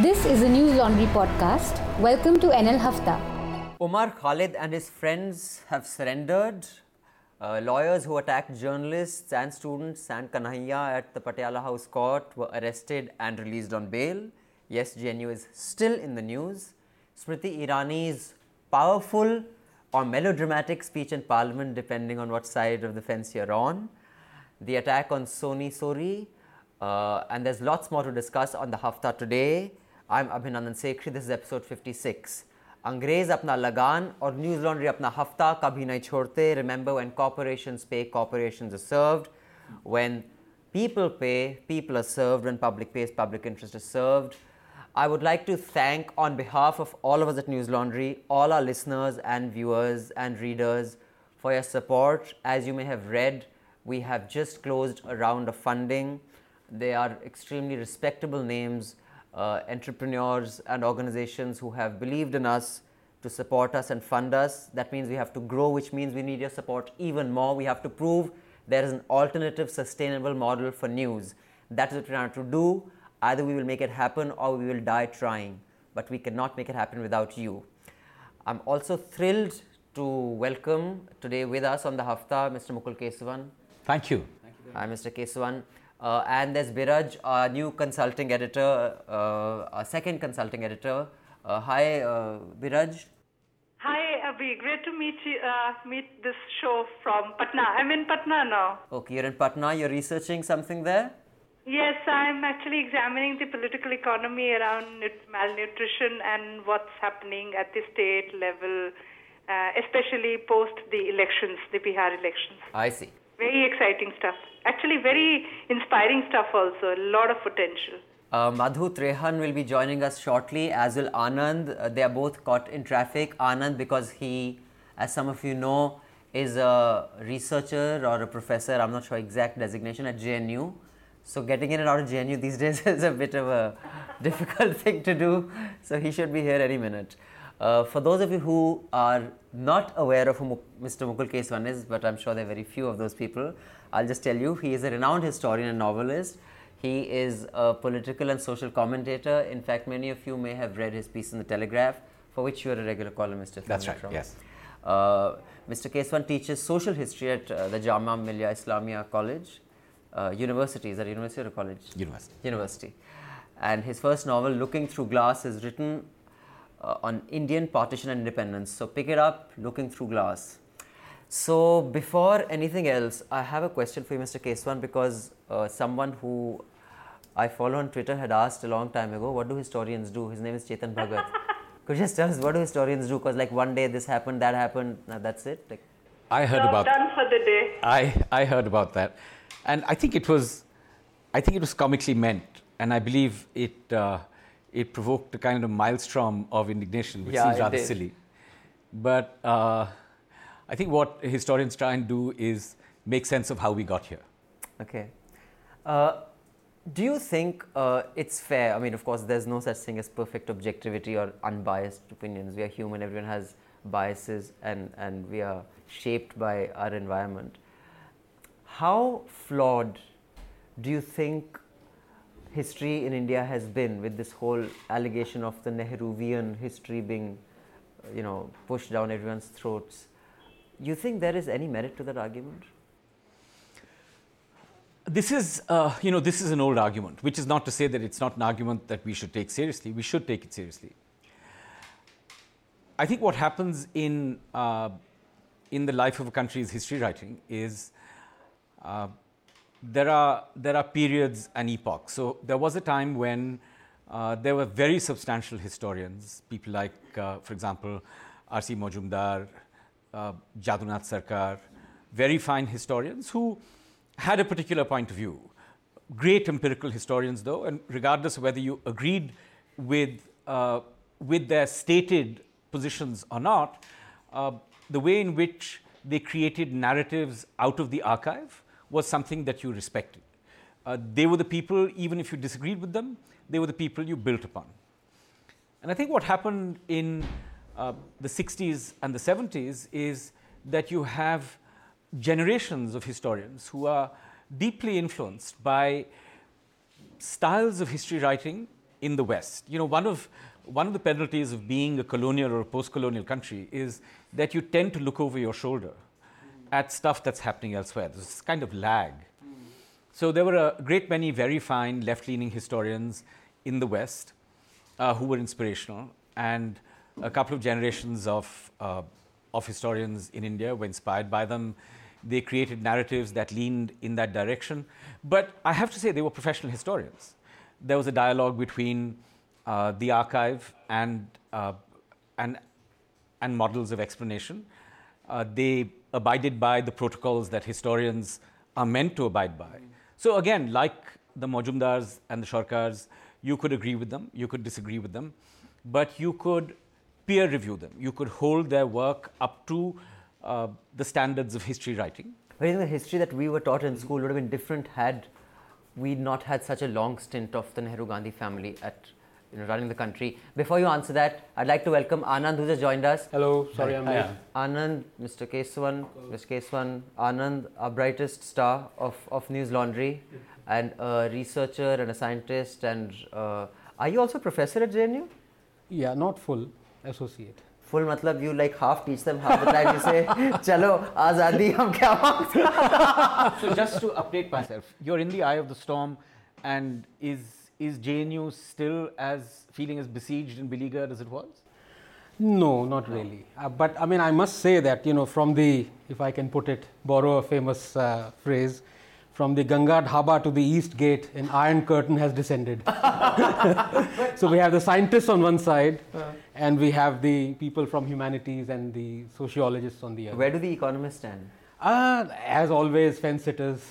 This is a News Laundry podcast. Welcome to NL Hafta. Omar Khalid and his friends have surrendered. Uh, lawyers who attacked journalists and students and Kanhaiya at the Patiala House Court were arrested and released on bail. Yes, JNU is still in the news. Smriti Irani's powerful or melodramatic speech in parliament, depending on what side of the fence you're on. The attack on Soni Sori. Uh, and there's lots more to discuss on the Hafta today. I'm Abhinandan Sekhri, this is episode 56. अंग्रेज अपना लगान और news laundry अपना हफ्ता कभी नहीं छोड़ते remember when corporations pay corporations are served when people pay people are served when public pays public interest is served I would like to thank, on behalf of all of us at News Laundry, all our listeners and viewers and readers for your support. As you may have read, we have just closed a round of funding. They are extremely respectable names uh, entrepreneurs and organizations who have believed in us to support us and fund us. That means we have to grow, which means we need your support even more. We have to prove there is an alternative, sustainable model for news. That is what we are trying to do. Either we will make it happen or we will die trying, but we cannot make it happen without you. I'm also thrilled to welcome today with us on the Hafta Mr. Mukul Kesavan. Thank you. Hi, Mr. Kesavan. Uh, and there's Biraj, our new consulting editor, uh, our second consulting editor. Uh, hi, uh, Biraj. Hi, Abhi. Great to meet you. Uh, meet this show from Patna. I'm in Patna now. Okay, you're in Patna. You're researching something there. Yes, I'm actually examining the political economy around malnutrition and what's happening at the state level, uh, especially post the elections, the Bihar elections. I see. Very exciting stuff. Actually, very inspiring stuff also. A lot of potential. Uh, Madhu Trehan will be joining us shortly, as will Anand. Uh, they are both caught in traffic. Anand, because he, as some of you know, is a researcher or a professor, I'm not sure exact designation at JNU. So getting in and out of JNU these days is a bit of a difficult thing to do. So he should be here any minute. Uh, for those of you who are not aware of who Mr. Mukul Kesavan is, but I'm sure there are very few of those people, I'll just tell you he is a renowned historian and novelist. He is a political and social commentator. In fact, many of you may have read his piece in the Telegraph, for which you are a regular columnist. If That's right, wrong. yes. Uh, Mr. Kesavan teaches social history at uh, the Jamia Millia Islamia College, uh, university. Is that university or college? University. University. And his first novel, Looking Through Glass, is written uh, on Indian partition and independence. So pick it up, Looking Through Glass. So before anything else, I have a question for you, Mr. Kesavan, because uh, someone who I follow on Twitter had asked a long time ago, what do historians do? His name is Chetan Bhagat. Could you just tell us what do historians do? Because like one day this happened, that happened, now that's it. Like, I heard Job about done for the day. I, I heard about that. And I think it was I think it was comically meant. And I believe it uh, it provoked a kind of maelstrom of indignation, which Yeah, seems rather did. silly. But uh, I think what historians try and do is make sense of how we got here. Okay. Uh, do you think uh, it's fair? I mean, of course, there's no such thing as perfect objectivity or unbiased opinions. We are human, everyone has biases, and, and we are shaped by our environment. How flawed do you think history in India has been with this whole allegation of the Nehruvian history being, uh, you know, pushed down everyone's throats? You think there is any merit to that argument? This is, uh, you know, this is an old argument, which is not to say that it's not an argument that we should take seriously. We should take it seriously. I think what happens in uh, in the life of a country's history writing is uh, there are there are periods and epochs. So there was a time when uh, there were very substantial historians, people like, uh, for example, R.C. Majumdar, uh, Jadunath Sarkar, very fine historians who had a particular point of view. Great empirical historians, though, and regardless of whether you agreed with uh, with their stated positions or not, uh, the way in which they created narratives out of the archive was something that you respected. Uh, they were the people, even if you disagreed with them, they were the people you built upon. And I think what happened in uh, the 60s and the 70s is that you have generations of historians who are deeply influenced by styles of history writing in the West. You know, one of one of the penalties of being a colonial or a post-colonial country is that you tend to look over your shoulder at stuff that's happening elsewhere. There's kind of lag. So there were a great many very fine left-leaning historians in the West uh, who were inspirational, and a couple of generations of uh, of historians in India were inspired by them. They created narratives that leaned in that direction. But I have to say, they were professional historians. There was a dialogue between uh, the archive and, uh, and, and models of explanation. Uh, they abided by the protocols that historians are meant to abide by. So, again, like the Majumdars and the Sarkars, you could agree with them, you could disagree with them, but you could peer review them. You could hold their work up to uh, the standards of history writing. But I think the history that we were taught in school would have been different had we not had such a long stint of the Nehru Gandhi family at you know, running the country. Before you answer that, I'd like to welcome Anand who just joined us. Hello, sorry I'm late. Anand, Mr. Kesavan, Mr. Kesavan, Anand, our brightest star of, of News Laundry, and a researcher and a scientist. And uh, are you also a professor at JNU? Yeah, not full, associate. Full matlab you like half teach them, half the time you say, Chalo, azadi, hum kya mangte So, just to update myself, you're in the eye of the storm, and is is JNU still as feeling as besieged and beleaguered as it was? No, not really. Uh, but I mean, I must say that, you know, from the, if I can put it, borrow a famous uh, phrase, from the Ganga Dhaba to the East Gate, an iron curtain has descended. so we have the scientists on one side, and we have the people from humanities and the sociologists on the other. Where do the economists stand? Uh, as always, fence sitters.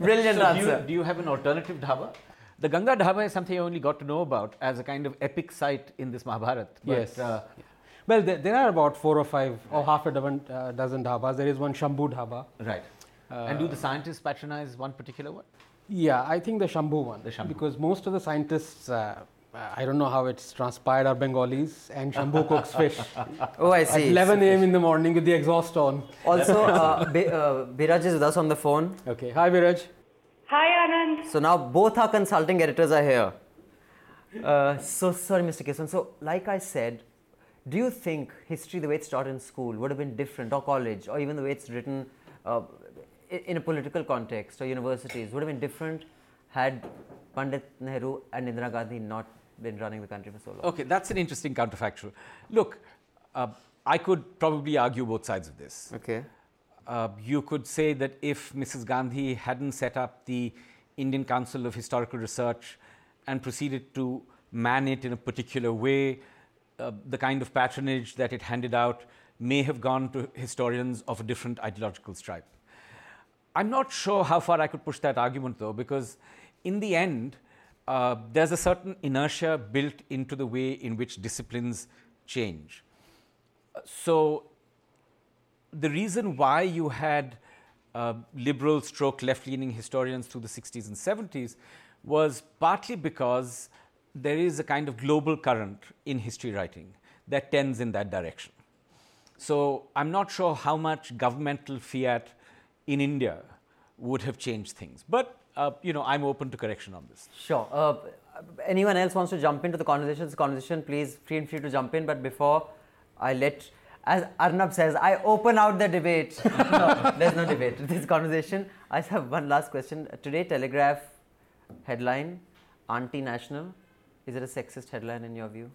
Brilliant So do you, answer. do you have an alternative dhaba? The Ganga Dhaba is something I only got to know about as a kind of epic site in this Mahabharat. But, yes. uh, well, there, there are about four or five or half a dozen, uh, dozen dhabas. There is one Shambhu dhaba. right. and do the scientists patronize one particular one? Yeah, I think the Shambhu one. The Shambhu. Because most of the scientists, uh, I don't know how it's transpired, are Bengalis, and Shambhu cooks fish Oh, I at see. 11 a.m. in the morning with the exhaust on. Also, uh, Bi- uh, Biraj is with us on the phone. Okay, hi Biraj. Hi, Anand. So now both our consulting editors are here. Uh, so sorry, Mr. Kesavan. So, like I said, do you think history, the way it's taught in school, would have been different, or college, or even the way it's written uh, in a political context, or universities, would have been different had Pandit Nehru and Indira Gandhi not been running the country for so long? Okay, that's an interesting counterfactual. Look, uh, I could probably argue both sides of this. Okay. Uh, you could say that if Mrs. Gandhi hadn't set up the Indian Council of Historical Research and proceeded to man it in a particular way, uh, the kind of patronage that it handed out may have gone to historians of a different ideological stripe. I'm not sure how far I could push that argument though, because in the end, uh, there's a certain inertia built into the way in which disciplines change. So, the reason why you had uh, liberal stroke left leaning historians through the 60s and 70s was partly because there is a kind of global current in history writing that tends in that direction. So, I'm not sure how much governmental fiat in India would have changed things, but uh, you know, I'm open to correction on this. Sure. Uh, anyone else wants to jump into the conversation? This conversation, please feel free to jump in. But before I let, as Arnab says, I open out the debate. no, there's no debate. This conversation. I have one last question. Today, Telegraph headline: Anti-national. Is it a sexist headline in your view?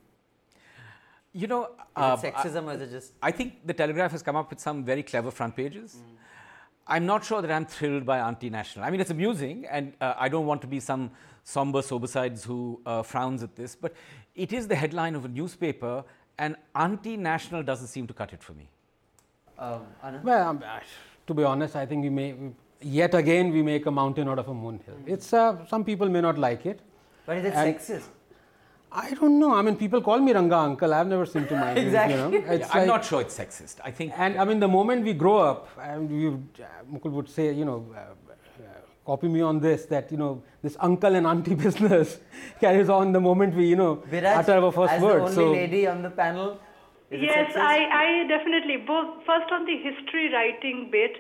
You know, uh, sexism or is it just? I think the Telegraph has come up with some very clever front pages. I'm not sure that I'm thrilled by anti-national. I mean, it's amusing, and uh, I don't want to be some somber sobersides who uh, frowns at this, but it is the headline of a newspaper, and anti-national doesn't seem to cut it for me. Um, Well, um, uh, to be honest, I think we may, yet again, we make a mountain out of a molehill. It's, uh, some people may not like it. But is it And- sexist? I don't know. I mean, people call me Ranga uncle. I've never seen to mind. Exactly. You know? Yeah, It's I'm like- not sure it's sexist. I think And I mean, the moment we grow up, and we, uh, Mukul would say, you know, uh, uh, copy me on this, that, you know, this uncle and auntie business carries on the moment we, you know, Biraj, utter our first as word. the only so, lady on the panel. Yes. I, I definitely both. First on the history writing bit,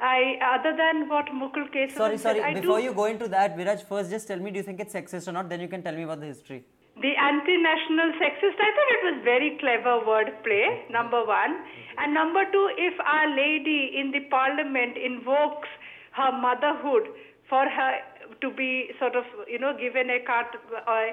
I, other than what Mukul Kesavan Sorry, said, sorry. I Before do, you go into that, Biraj, first just tell me, do you think it's sexist or not? Then you can tell me about the history. The anti-national sexist, I thought it was very clever wordplay, number one. And number two, if Our Lady in the parliament invokes her motherhood for her to be sort of, you know, given a cart, uh,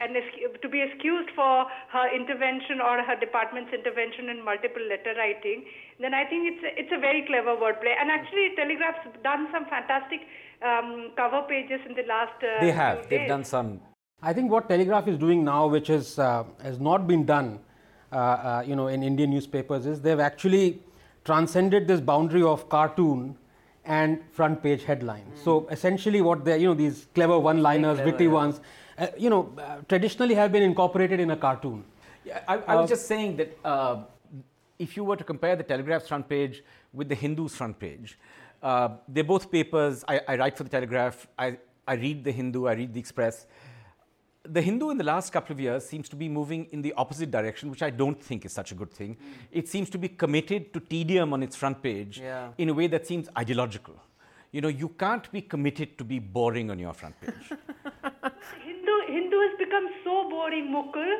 and to be excused for her intervention or her department's intervention in multiple letter writing, then I think it's a, it's a very clever wordplay. And actually, Telegraph's done some fantastic um, cover pages in the last. Uh, They have. They've done some. I think what Telegraph is doing now, which is, uh, has not been done, uh, uh, you know, in Indian newspapers, is they've actually transcended this boundary of cartoon and front page headlines. So essentially, what they, you know, these clever one-liners, clever, witty yeah. ones, uh, you know, uh, traditionally have been incorporated in a cartoon. Yeah, I, I was just saying that uh, if you were to compare the Telegraph's front page with the Hindu's front page, uh, they're both papers. I, I write for the Telegraph. I, I read the Hindu. I read the Express. The Hindu in the last couple of years seems to be moving in the opposite direction, which I don't think is such a good thing. Hmm. It seems to be committed to tedium on its front page Yeah. in a way that seems ideological. You know, you can't be committed to be boring on your front page. Hindu, Hindu has become so boring, Mukul,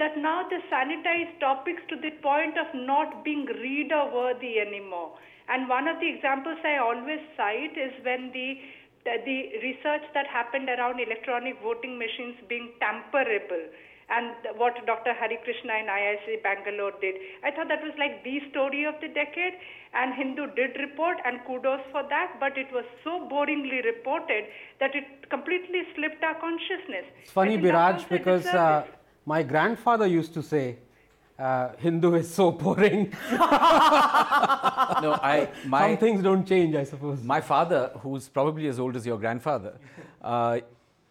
that now they sanitize topics to the point of not being reader worthy anymore. And one of the examples I always cite is when the, the, the research that happened around electronic voting machines being tamperable. And what Dr. Hari Krishna in IIC Bangalore did. I thought that was like the story of the decade, and Hindu did report, and kudos for that, but it was so boringly reported that it completely slipped our consciousness. It's funny, Biraj, that's also a because uh, my grandfather used to say, uh, Hindu is so boring. no, I my Some things don't change, I suppose. My father, who's probably as old as your grandfather, uh,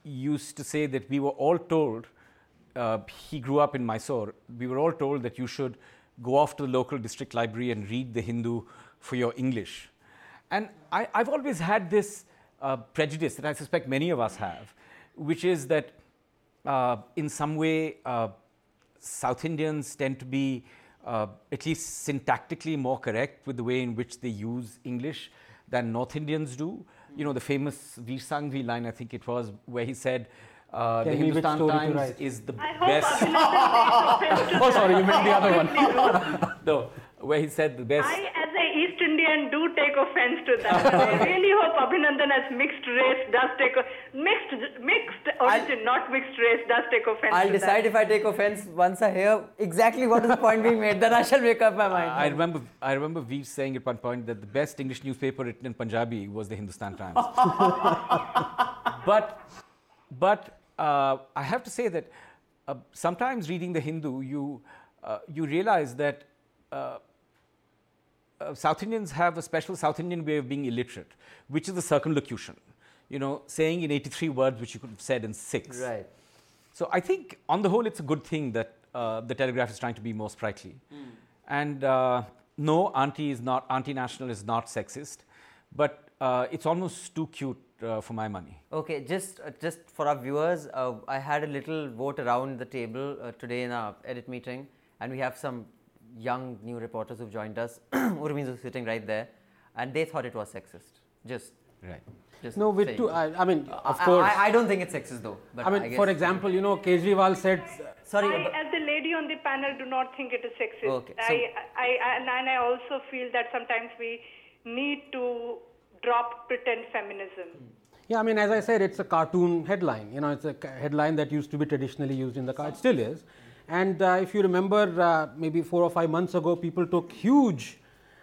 used to say that we were all told, uh, he grew up in Mysore, we were all told that you should go off to the local district library and read the Hindu for your English. And I, I've always had this uh, prejudice that I suspect many of us have, which is that uh, in some way, uh, South Indians tend to be uh, at least syntactically more correct with the way in which they use English than North Indians do. You know, the famous Veer Sanghvi line, I think it was, where he said, uh, the Tell me Hindustan Times is the I best. Abhinandan takes offense to Oh, sorry, you meant the other one. no, where he said the best. I, as a East Indian, do take offense to that. I really hope Abhinandan as mixed race does take o- mixed mixed origin, not mixed race, does take offense. I'll to decide that. if I take offense once I hear exactly what is the point being made. Then I shall make up my mind. I remember, I remember Veer saying at one point that the best English newspaper written in Punjabi was the Hindustan Times. but, but uh, I have to say that uh, sometimes reading the Hindu, you uh, you realize that. Uh, South Indians have a special South Indian way of being illiterate, which is the circumlocution. You know, saying in 83 words which you could have said in six. Right. So I think, on the whole, it's a good thing that uh, the Telegraph is trying to be more sprightly. And uh, no, Auntie is not Auntie National is not sexist, but uh, it's almost too cute uh, for my money. Okay, just uh, just for our viewers, uh, I had a little vote around the table uh, today in our edit meeting, and we have some young new reporters who've joined us. Urmi is sitting right there, and they thought it was sexist. Just, Right. just No, with saying. two, I, I mean, of I- course. I, I don't think it's sexist though. But I mean, guess, for example, you know, Kejriwal said, sorry. I, as the lady on the panel, do not think it is sexist. Okay, so- I, I, I, and and I also feel that sometimes we need to drop pretend feminism. yeah, I mean, as I said, it's a cartoon headline. You know, it's a headline that used to be traditionally used in the car. It still is. And uh, if you remember, uh, maybe four or five months ago, people took huge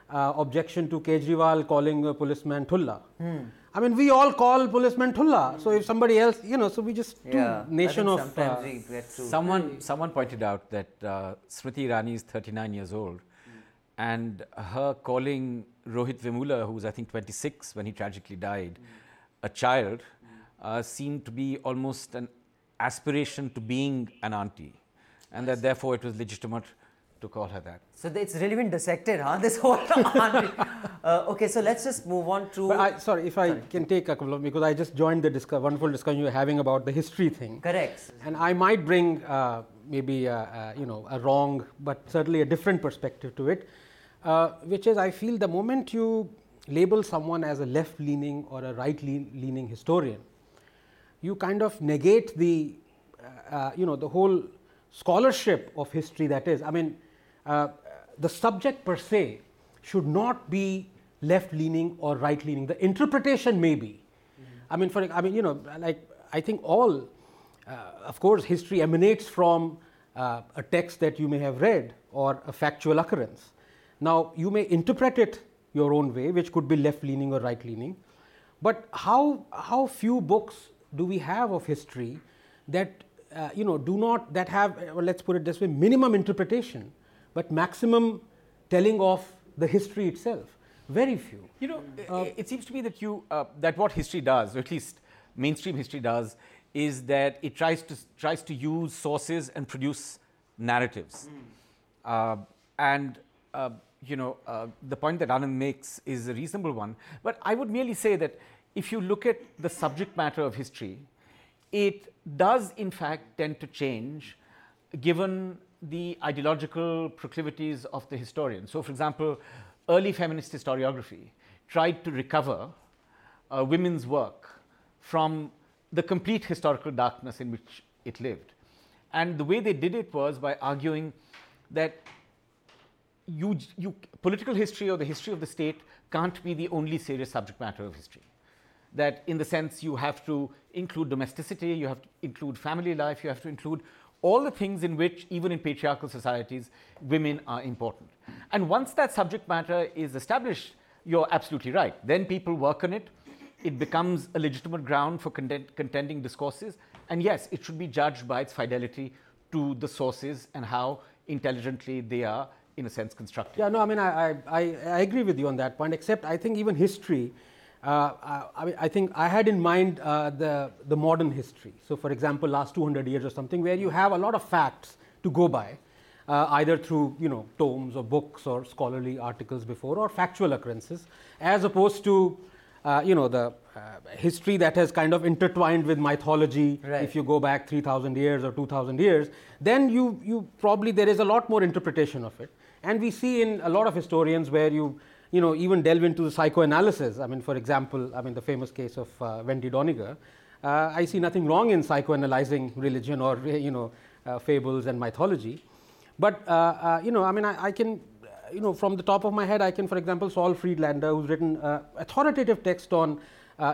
uh, objection to Kejriwal calling a policeman Thulla. Hmm. I mean, we all call policeman Thulla. So if somebody else, you know, so we just two yeah, nation of. think sometimes uh, we get Someone, someone pointed out that uh, Smriti Irani is 39 years old, and her calling Rohit Vemula, who was I think 26 when he tragically died, a child, uh, seemed to be almost an aspiration to being an auntie, and that therefore it was legitimate to call her that. So it's really been dissected, huh? This whole. uh, okay, so let's just move on to. I, sorry, if I can take a couple of because I just joined the discuss, wonderful discussion you were having about the history thing, Correct. and I might bring uh, maybe uh, uh, you know a wrong, but certainly a different perspective to it, uh, which is I feel the moment you label someone as a left leaning or a right leaning historian, you kind of negate the, uh, you know, the whole scholarship of history that is. I mean, uh, the subject per se should not be left leaning or right leaning. The interpretation may be. Mm-hmm. I mean, for I mean, you know, like I think all, uh, of course, history emanates from uh, a text that you may have read or a factual occurrence. Now, you may interpret it your own way, which could be left leaning or right leaning. But how, how few books do we have of history that uh, you know do not that have well, let's put it this way minimum interpretation but maximum telling of the history itself very few you know uh, it, seems to me that you uh, that what history does or at least mainstream history does is that it tries to tries to use sources and produce narratives mm. and uh, you know, uh, the point that Anand makes is a reasonable one. But I would merely say that if you look at the subject matter of history, it does in fact tend to change given the ideological proclivities of the historian. So, for example, early feminist historiography tried to recover uh, women's work from the complete historical darkness in which it lived. And the way they did it was by arguing that you, you, political history or the history of the state can't be the only serious subject matter of history. That, in the sense, you have to include domesticity, you have to include family life, you have to include all the things in which, even in patriarchal societies, women are important. And once that subject matter is established, you're absolutely right. Then people work on it, it becomes a legitimate ground for contend- contending discourses, and yes, it should be judged by its fidelity to the sources and how intelligently they are in a sense constructed. Yeah, no, I mean, I, I, I agree with you on that point, except I think even history, uh, I, I, think I had in mind uh, the, the modern history. So, for example, last 200 years or something, where you have a lot of facts to go by, uh, either through you know tomes or books or scholarly articles before, or factual occurrences, as opposed to uh, you know the uh, history that has kind of intertwined with mythology. Right. If you go back 3,000 years or 2,000 years, then you you probably there is a lot more interpretation of it. And we see in a lot of historians where you, you know, even delve into the psychoanalysis. I mean, for example, I mean, the famous case of uh, Wendy Doniger. Uh, I see nothing wrong in psychoanalyzing religion or, you know, uh, fables and mythology. But, uh, uh, you know, I mean, I, I, can, you know, from the top of my head, I can, for example, Saul Friedlander, who's written uh, authoritative text on,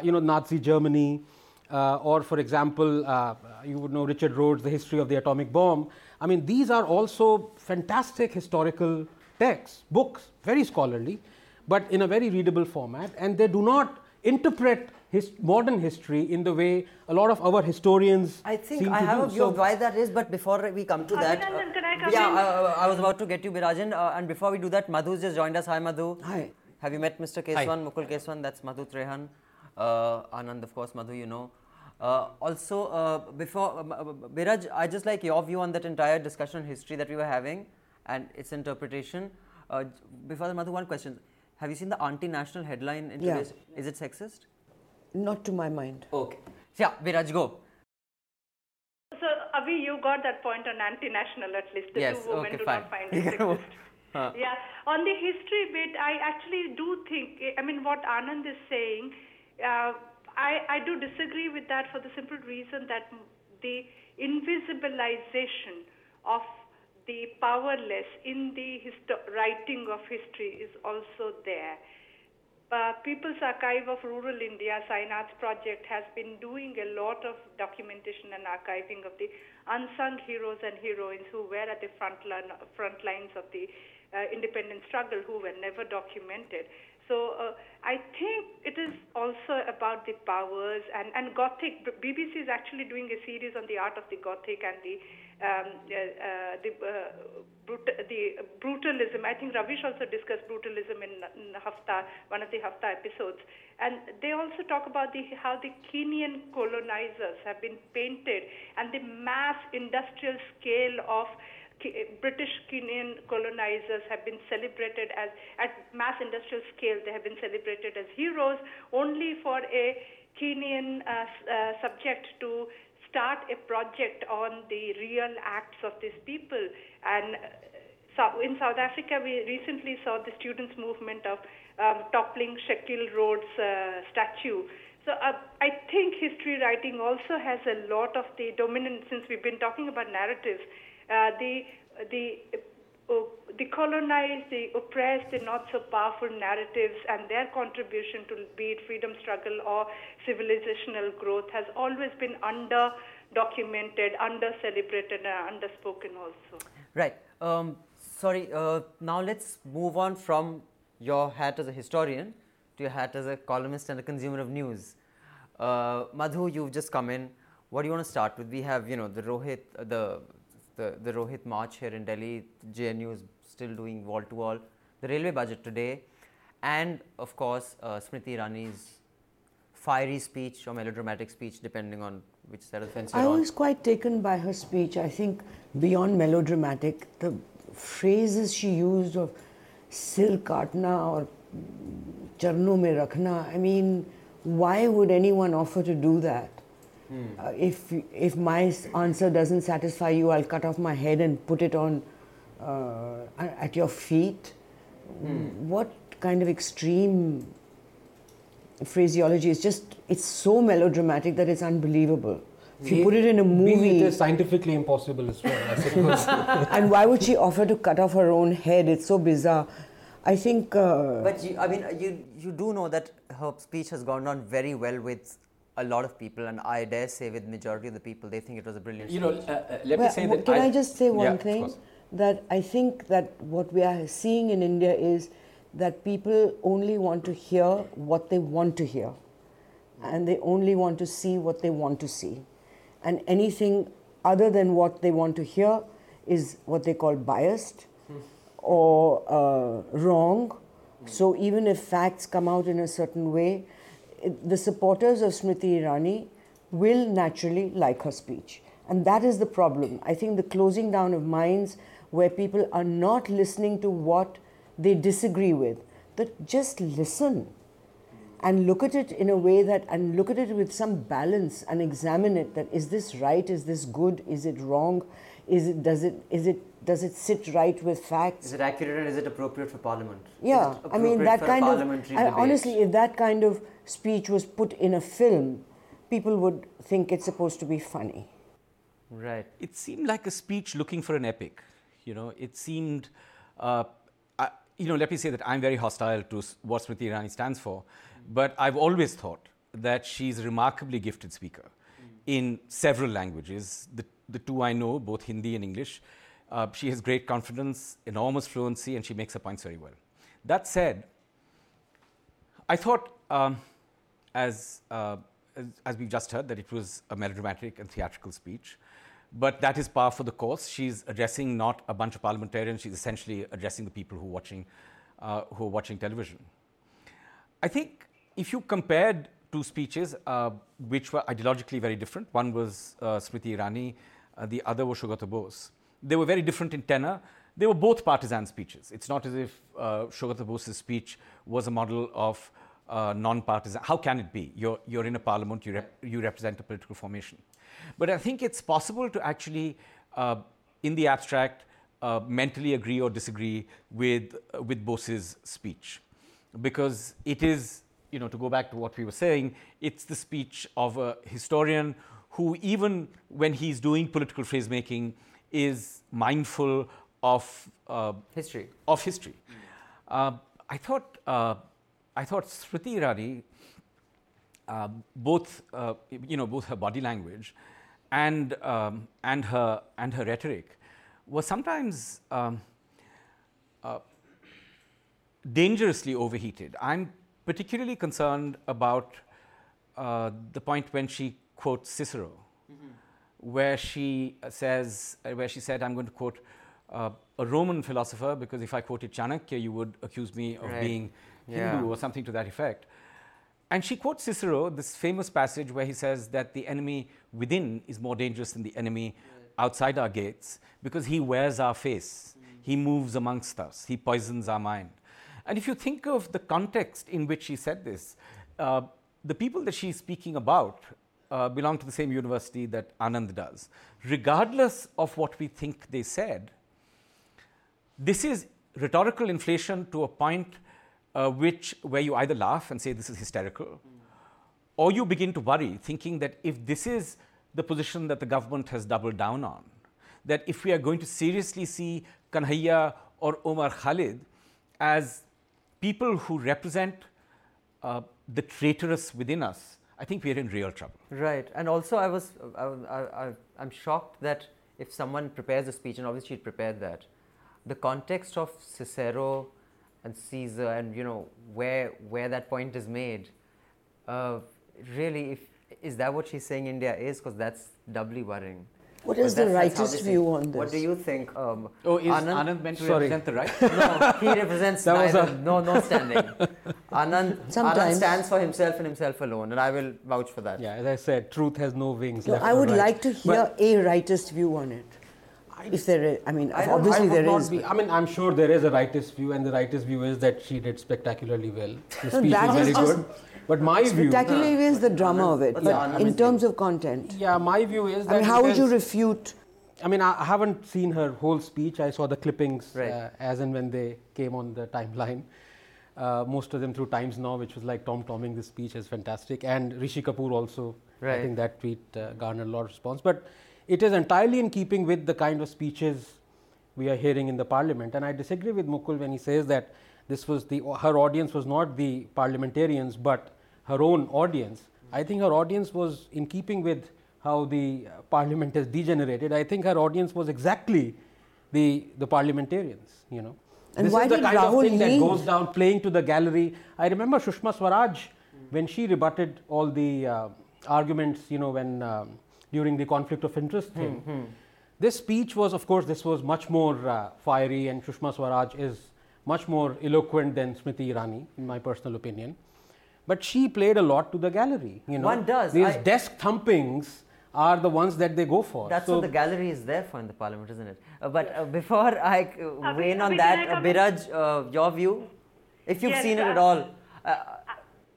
you know, Nazi Germany, uh, or for example, uh, you would know Richard Rhodes, The History of the Atomic Bomb. I mean, these are also fantastic historical texts, books, very scholarly, but in a very readable format, and they do not interpret his modern history in the way a lot of our historians. I think I have do. a view so of why that is, but before we come to that, uh, can I come yeah, I, I, was about to get you, Birajan, uh, and before we do that, Madhu's just joined us. Hi, Madhu. Hi. Have you met Mr. Kesavan, Hi. Mukul Kesavan? That's Madhu Trehan. Uh, Anand, of course, Madhu, you know. Uh, also, uh, before um, uh, Biraj, I just like your view on that entire discussion on history that we were having and its interpretation. Uh, before the Madhu, one question: Have you seen the anti-national headline in yeah. Is it sexist? Not to my mind. Okay. Yeah, Biraj, go. So, Avi, you got that point on anti-national. At least the yes, two women okay, do fine. not find it sexist. huh. Yeah. On the history bit, I actually do think. I mean, what Anand is saying. Uh, I, I do disagree with that for the simple reason that the invisibilization of the powerless in the histo- writing of history is also there. Uh, People's Archive of Rural India, Sainath's project, has been doing a lot of documentation and archiving of the unsung heroes and heroines who were at the front, line, front lines of the uh, independence struggle, who were never documented. So uh, I think it is also about the powers and, and Gothic. BBC is actually doing a series on the art of the Gothic and the um, uh, uh, the, uh, brut- the brutalism. I think Ravish also discussed brutalism in, in Hafta, one of the Hafta episodes. And they also talk about the, how the Kenyan colonizers have been painted and the mass industrial scale of British Kenyan colonizers have been celebrated as, at mass industrial scale, they have been celebrated as heroes only for a Kenyan uh, uh, subject to start a project on the real acts of these people. And uh, so in South Africa, we recently saw the students' movement of um, toppling Cecil Rhodes' uh, statue. So uh, I think history writing also has a lot of the dominant. Since we've been talking about narratives, the the uh, the colonized, the oppressed, the not so powerful narratives and their contribution to be it freedom struggle or civilizational growth has always been under documented, under celebrated, and under spoken also. Right. Um, sorry. Uh, now let's move on from your hat as a historian to your hat as a columnist and a consumer of news. Uh, Madhu, you've just come in. What do you want to start with? We have, you know, the Rohit, uh, the, the the Rohit march here in Delhi. JNU is still doing wall to wall. The railway budget today, and of course, uh, Smriti Irani's fiery speech or melodramatic speech, depending on which side of the fence I on. was quite taken by her speech. I think beyond melodramatic, the phrases she used of sil katna or charno mein rakhna. I mean, why would anyone offer to do that? Uh, if if my answer doesn't satisfy you, I'll cut off my head and put it on uh, at your feet. What kind of extreme phraseology? is just it's so melodramatic that it's unbelievable. If you put it in a movie, it is scientifically impossible as well, I suppose. and why would she offer to cut off her own head? It's so bizarre. I think. Uh, But you, I mean, uh, you you do know that her speech has gone on very well with a lot of people, and I dare say with majority of the people, they think it was a brilliant. You know, speech. uh, uh, let well, me say w- that. can I, just say one of thing? That I think that what we are seeing in India is that people only want to hear what they want to hear, and they only want to see what they want to see, and anything other than what they want to hear is what they call biased or uh, wrong. So even if facts come out in a certain way, it, the supporters of Smriti Irani will naturally like her speech. And that is the problem. I think the closing down of minds where people are not listening to what they disagree with, that just listen and look at it in a way that and look at it with some balance and examine it that is this right is this good is it wrong is it does it is it does it sit right with facts is it accurate and is it appropriate for Parliament? Yeah i mean that kind of I, honestly if that kind of speech was put in a film people would think it's supposed to be funny right. it seemed like a speech looking for an epic. You know, it seemed, uh, I, you know, let me say that I'm very hostile to what Smriti Irani stands for, but I've always thought that she's a remarkably gifted speaker in several languages. The, the two I know, both Hindi and English. Uh, she has great confidence, enormous fluency, and she makes her points very well. That said, I thought, um, as, uh, as, as we've just heard, that it was a melodramatic and theatrical speech. But that is par for the course. She's addressing not a bunch of parliamentarians, she's essentially addressing the people who are watching, uh, who are watching television. I think if you compared two speeches, uh, which were ideologically very different, one was uh, Smriti Irani, uh, the other was Sugata Bose. They were very different in tenor. They were both partisan speeches. It's not as if uh, Sugata Bose's speech was a model of uh, non-partisan. How can it be? You're, you're in a parliament, you, rep- you represent a political formation. But I think it's possible to actually, uh, in the abstract, uh, mentally agree or disagree with, uh, with Bose's speech because it is, you know, to go back to what we were saying, it's the speech of a historian who, even when he's doing political phrase making, is mindful of uh, History. of history. Uh, I thought uh, I thought Smriti Irani, uh, both uh, you know both her body language and um, and her and her rhetoric was sometimes um, uh, dangerously overheated. I'm particularly concerned about uh, the point when she quotes Cicero, where she says, uh, where she said, "I'm going to quote uh, a Roman philosopher because if I quoted Chanakya, you would accuse me of Right. being Yeah. Hindu or something to that effect." And she quotes Cicero, this famous passage where he says that the enemy within is more dangerous than the enemy outside our gates because he wears our face, he moves amongst us, he poisons our mind. And if you think of the context in which she said this, uh, the people that she's speaking about uh, belong to the same university that Anand does. Regardless of what we think they said, this is rhetorical inflation to a point uh, which where you either laugh and say this is hysterical, or you begin to worry, thinking that if this is the position that the government has doubled down on, that if we are going to seriously see Kanhaiya or Omar Khalid as people who represent uh, the traitorous within us, I think we are in real trouble. Right, and also I was, I, am shocked that if someone prepares a speech, and obviously she prepared that, the context of Cicero and Caesar, and you know where where that point is made, uh, really, if is that what she's saying India is? Because that's doubly worrying. What is the rightist view on this? What do you think? Um, oh, is Anand, Anand meant to sorry. represent the right? no, he represents that neither, a... no, no standing. Anand, Anand stands for himself and himself alone, and I will vouch for that. Yeah, as I said, truth has no wings. No, I would right. like to hear but, a rightist view on it. If there is, I mean, I obviously there is. Be, I mean, I'm sure there is a rightist view, and the rightist view is that she did spectacularly well. The speech no, is very good. But my view. Spectacularly is the drama of it, but in terms of content. Yeah, my view is I mean, how would you refute I mean, I haven't seen her whole speech. I saw the clippings right. uh, as and when they came on the timeline. Uh, most of them through Times Now, which was like Tom Tomming the speech is fantastic, and Rishi Kapoor also. Right. I think that tweet uh, garnered a lot of response. But it is entirely in keeping with the kind of speeches we are hearing in the parliament. And I disagree with Mukul when he says that this was the her audience was not the parliamentarians, but her own audience. I think her audience was in keeping with how the uh, parliament has degenerated. I think her audience was exactly the, the parliamentarians, you know. And this is the kind Rahul of thing leave? that goes down playing to the gallery. I remember Sushma Swaraj mm. when she rebutted all the uh, arguments, you know, when um, during the conflict of interest thing. Mm-hmm. This speech was, of course, this was much more uh, fiery, and Sushma Swaraj is much more eloquent than Smriti Irani, in my personal opinion. But she played a lot to the gallery. You know, one does. These I desk thumpings are the ones that they go for. That's so what the gallery is there for in the parliament, isn't it? Uh, but uh, before I uh, weigh in on that, uh, Biraj, uh, your view, if you've yes, seen it at all. Uh,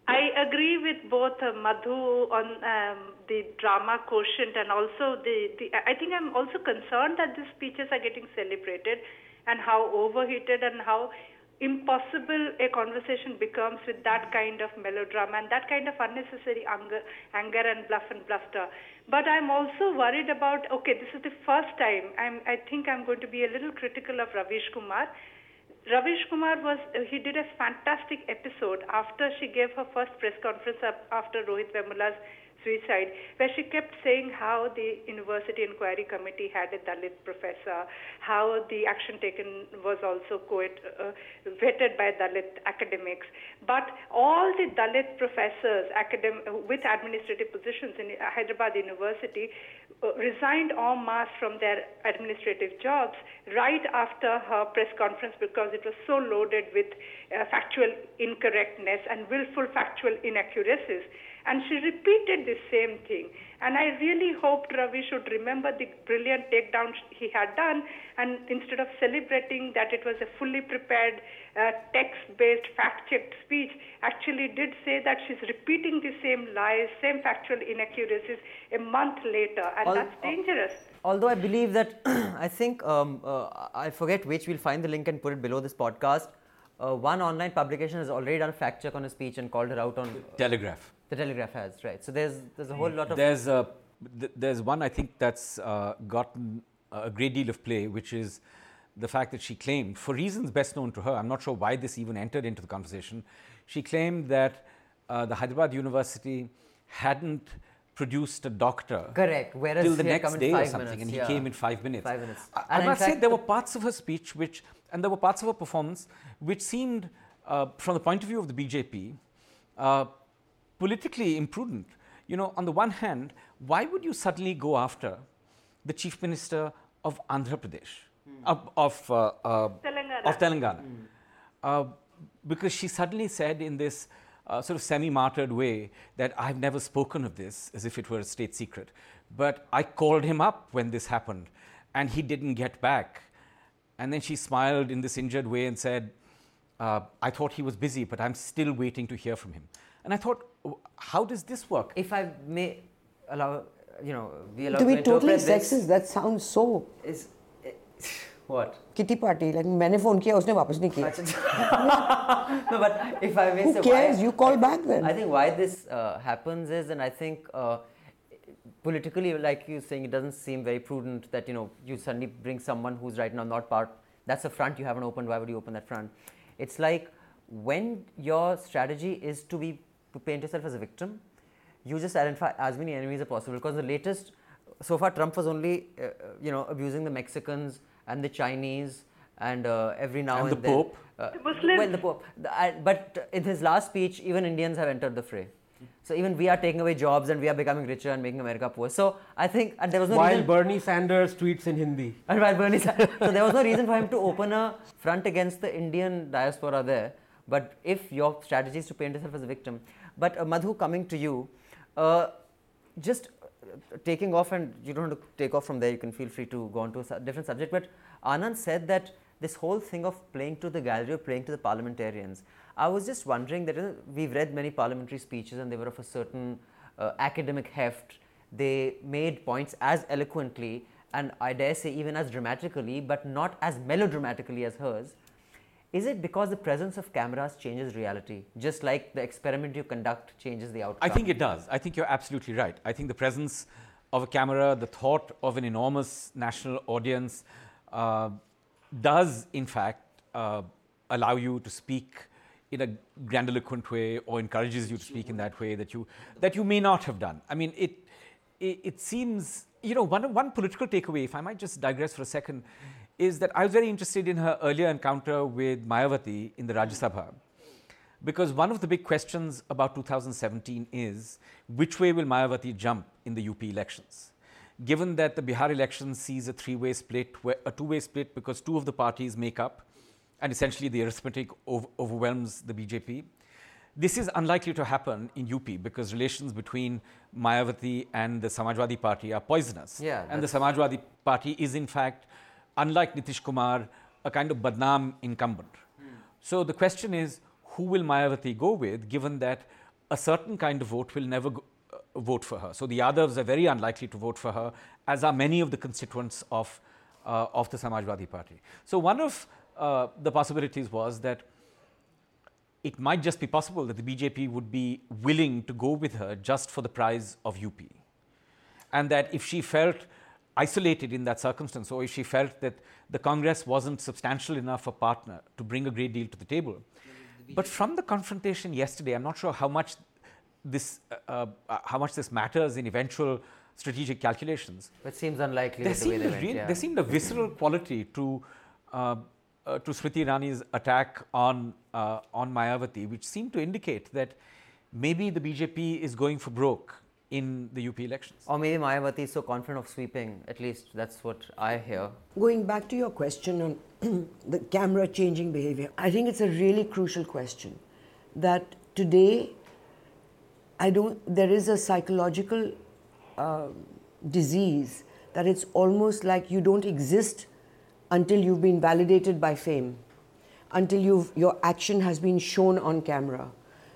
I agree with both uh, Madhu on um, the drama quotient and also the, the. I think I'm also concerned that these speeches are getting celebrated and how overheated and how impossible a conversation becomes with that kind of melodrama and that kind of unnecessary anger, anger and bluff and bluster. But I'm also worried about, okay, this is the first time I'm, I think I'm going to be a little critical of Ravish Kumar. Ravish Kumar was, he did a fantastic episode after she gave her first press conference after Rohit Vemula's suicide, where she kept saying how the University Inquiry Committee had a Dalit professor, how the action taken was also uh, vetted by Dalit academics. But all the Dalit professors academ- with administrative positions in Hyderabad University uh, resigned en masse from their administrative jobs right after her press conference because it was so loaded with uh, factual incorrectness and willful factual inaccuracies. And she repeated the same thing. And I really hoped Ravi should remember the brilliant takedown he had done, and instead of celebrating that it was a fully prepared, uh, text based, fact checked speech, actually did say that she's repeating the same lies, same factual inaccuracies a month later, and Al- that's dangerous. Although I believe that, I think, um, uh, I forget which, we'll find the link and put it below this podcast. Uh, one online publication has already done a fact check on a speech and called her out on Telegraph. The Telegraph has, right. So there's, there's a whole lot of. There's, a, th- there's one I think that's uh, gotten a great deal of play, which is the fact that she claimed, for reasons best known to her, I'm not sure why this even entered into the conversation, she claimed that uh, the Hyderabad University hadn't produced a doctor. Correct. Whereas till the next day or something, minutes, and yeah. he came in five minutes. Five minutes. I, I must say there were parts of her speech which, and there were parts of her performance which seemed, uh, from the point of view of the BJP, uh, politically imprudent. You know, on the one hand, why would you suddenly go after the chief minister of Andhra Pradesh, mm. of, of, uh, uh, Telangana? Of Telangana. Mm. because she suddenly said in this uh, sort of semi martyred way that I've never spoken of this as if it were a state secret. But I called him up when this happened and he didn't get back. And then she smiled in this injured way and said, uh, I thought he was busy, but I'm still waiting to hear from him. And I thought, how does this work? If I may allow, you know, be allowed to be totally sexist, that sounds so. Is, What? Kitty party. Like मैंने phone किया उसने वापस नहीं किया. no, but if I may Who say, cares? why- You call back then. I think why this uh, happens is, and I think uh, politically, like you're saying, it doesn't seem very prudent that you know you suddenly bring someone who's right now not part. That's a front you haven't opened. Why would you open that front? It's like when your strategy is to be to paint yourself as a victim, you just identify as many enemies as possible. Because the latest, so far, Trump was only uh, uh, you know abusing the Mexicans and the Chinese. And uh, every now And and, the then, Pope. uh, The Muslims. well, the Pope. The- I- but in his last speech, even Indians have entered the fray. So even we are taking away jobs and we are becoming richer and making America poor. So I think and there was no While reason. Bernie Sanders tweets in Hindi. and while Bernie Sa- so there was no reason for him to open a front against the Indian diaspora there. But if your strategy is to paint yourself as a victim, but uh, Madhu, coming to you, uh, just uh, taking off, and you don't have to take off from there. You can feel free to go on to a su- different subject. But Anand said that this whole thing of playing to the gallery, or playing to the parliamentarians. I was just wondering that we've read many parliamentary speeches, and they were of a certain uh, academic heft. They made points as eloquently, and I dare say even as dramatically, but not as melodramatically as hers. Is it because the presence of cameras changes reality, just like the experiment you conduct changes the outcome? I think it does. I think you're absolutely right. I think the presence of a camera, the thought of an enormous national audience, uh, does in fact uh, allow you to speak in a grandiloquent way, or encourages you to speak in that way that you that you may not have done. I mean, it it, it seems you know one one political takeaway. If I might just digress for a second, is that I was very interested in her earlier encounter with Mayawati in the Rajya Sabha because one of the big questions about 2017 is which way will Mayawati jump in the UP elections? Given that the Bihar election sees a three way split, a two way split because two of the parties make up, and essentially the arithmetic ov- overwhelms the BJP. This is unlikely to happen in UP because relations between Mayawati and the Samajwadi Party are poisonous. Yeah, and the Samajwadi Party is, in fact, unlike Nitish Kumar, a kind of Badnam incumbent. So the question is, who will Mayawati go with, given that a certain kind of vote will never go, uh, vote for her? So the Yadavs are very unlikely to vote for her, as are many of the constituents of, uh, of the Samajwadi Party. So one of uh, the possibilities was that it might just be possible that the BJP would be willing to go with her just for the prize of UP. And that if she felt isolated in that circumstance, or if she felt that the Congress wasn't substantial enough a partner to bring a great deal to the table. But from the confrontation yesterday, I'm not sure how much this, uh, uh, how much this matters in eventual strategic calculations. It seems unlikely There that the way seemed, they a went. real- yeah. there seemed a visceral quality to uh, uh, to Smriti Irani's attack on uh, on Mayawati, which seemed to indicate that maybe the BJP is going for broke in the UP elections. Or maybe Mayawati is so confident of sweeping, at least that's what I hear. Going back to your question on the camera changing behavior, I think it's a really crucial question. That today, I don't. There is a psychological uh, disease that it's almost like you don't exist until you've been validated by fame, until you've, your action has been shown on camera.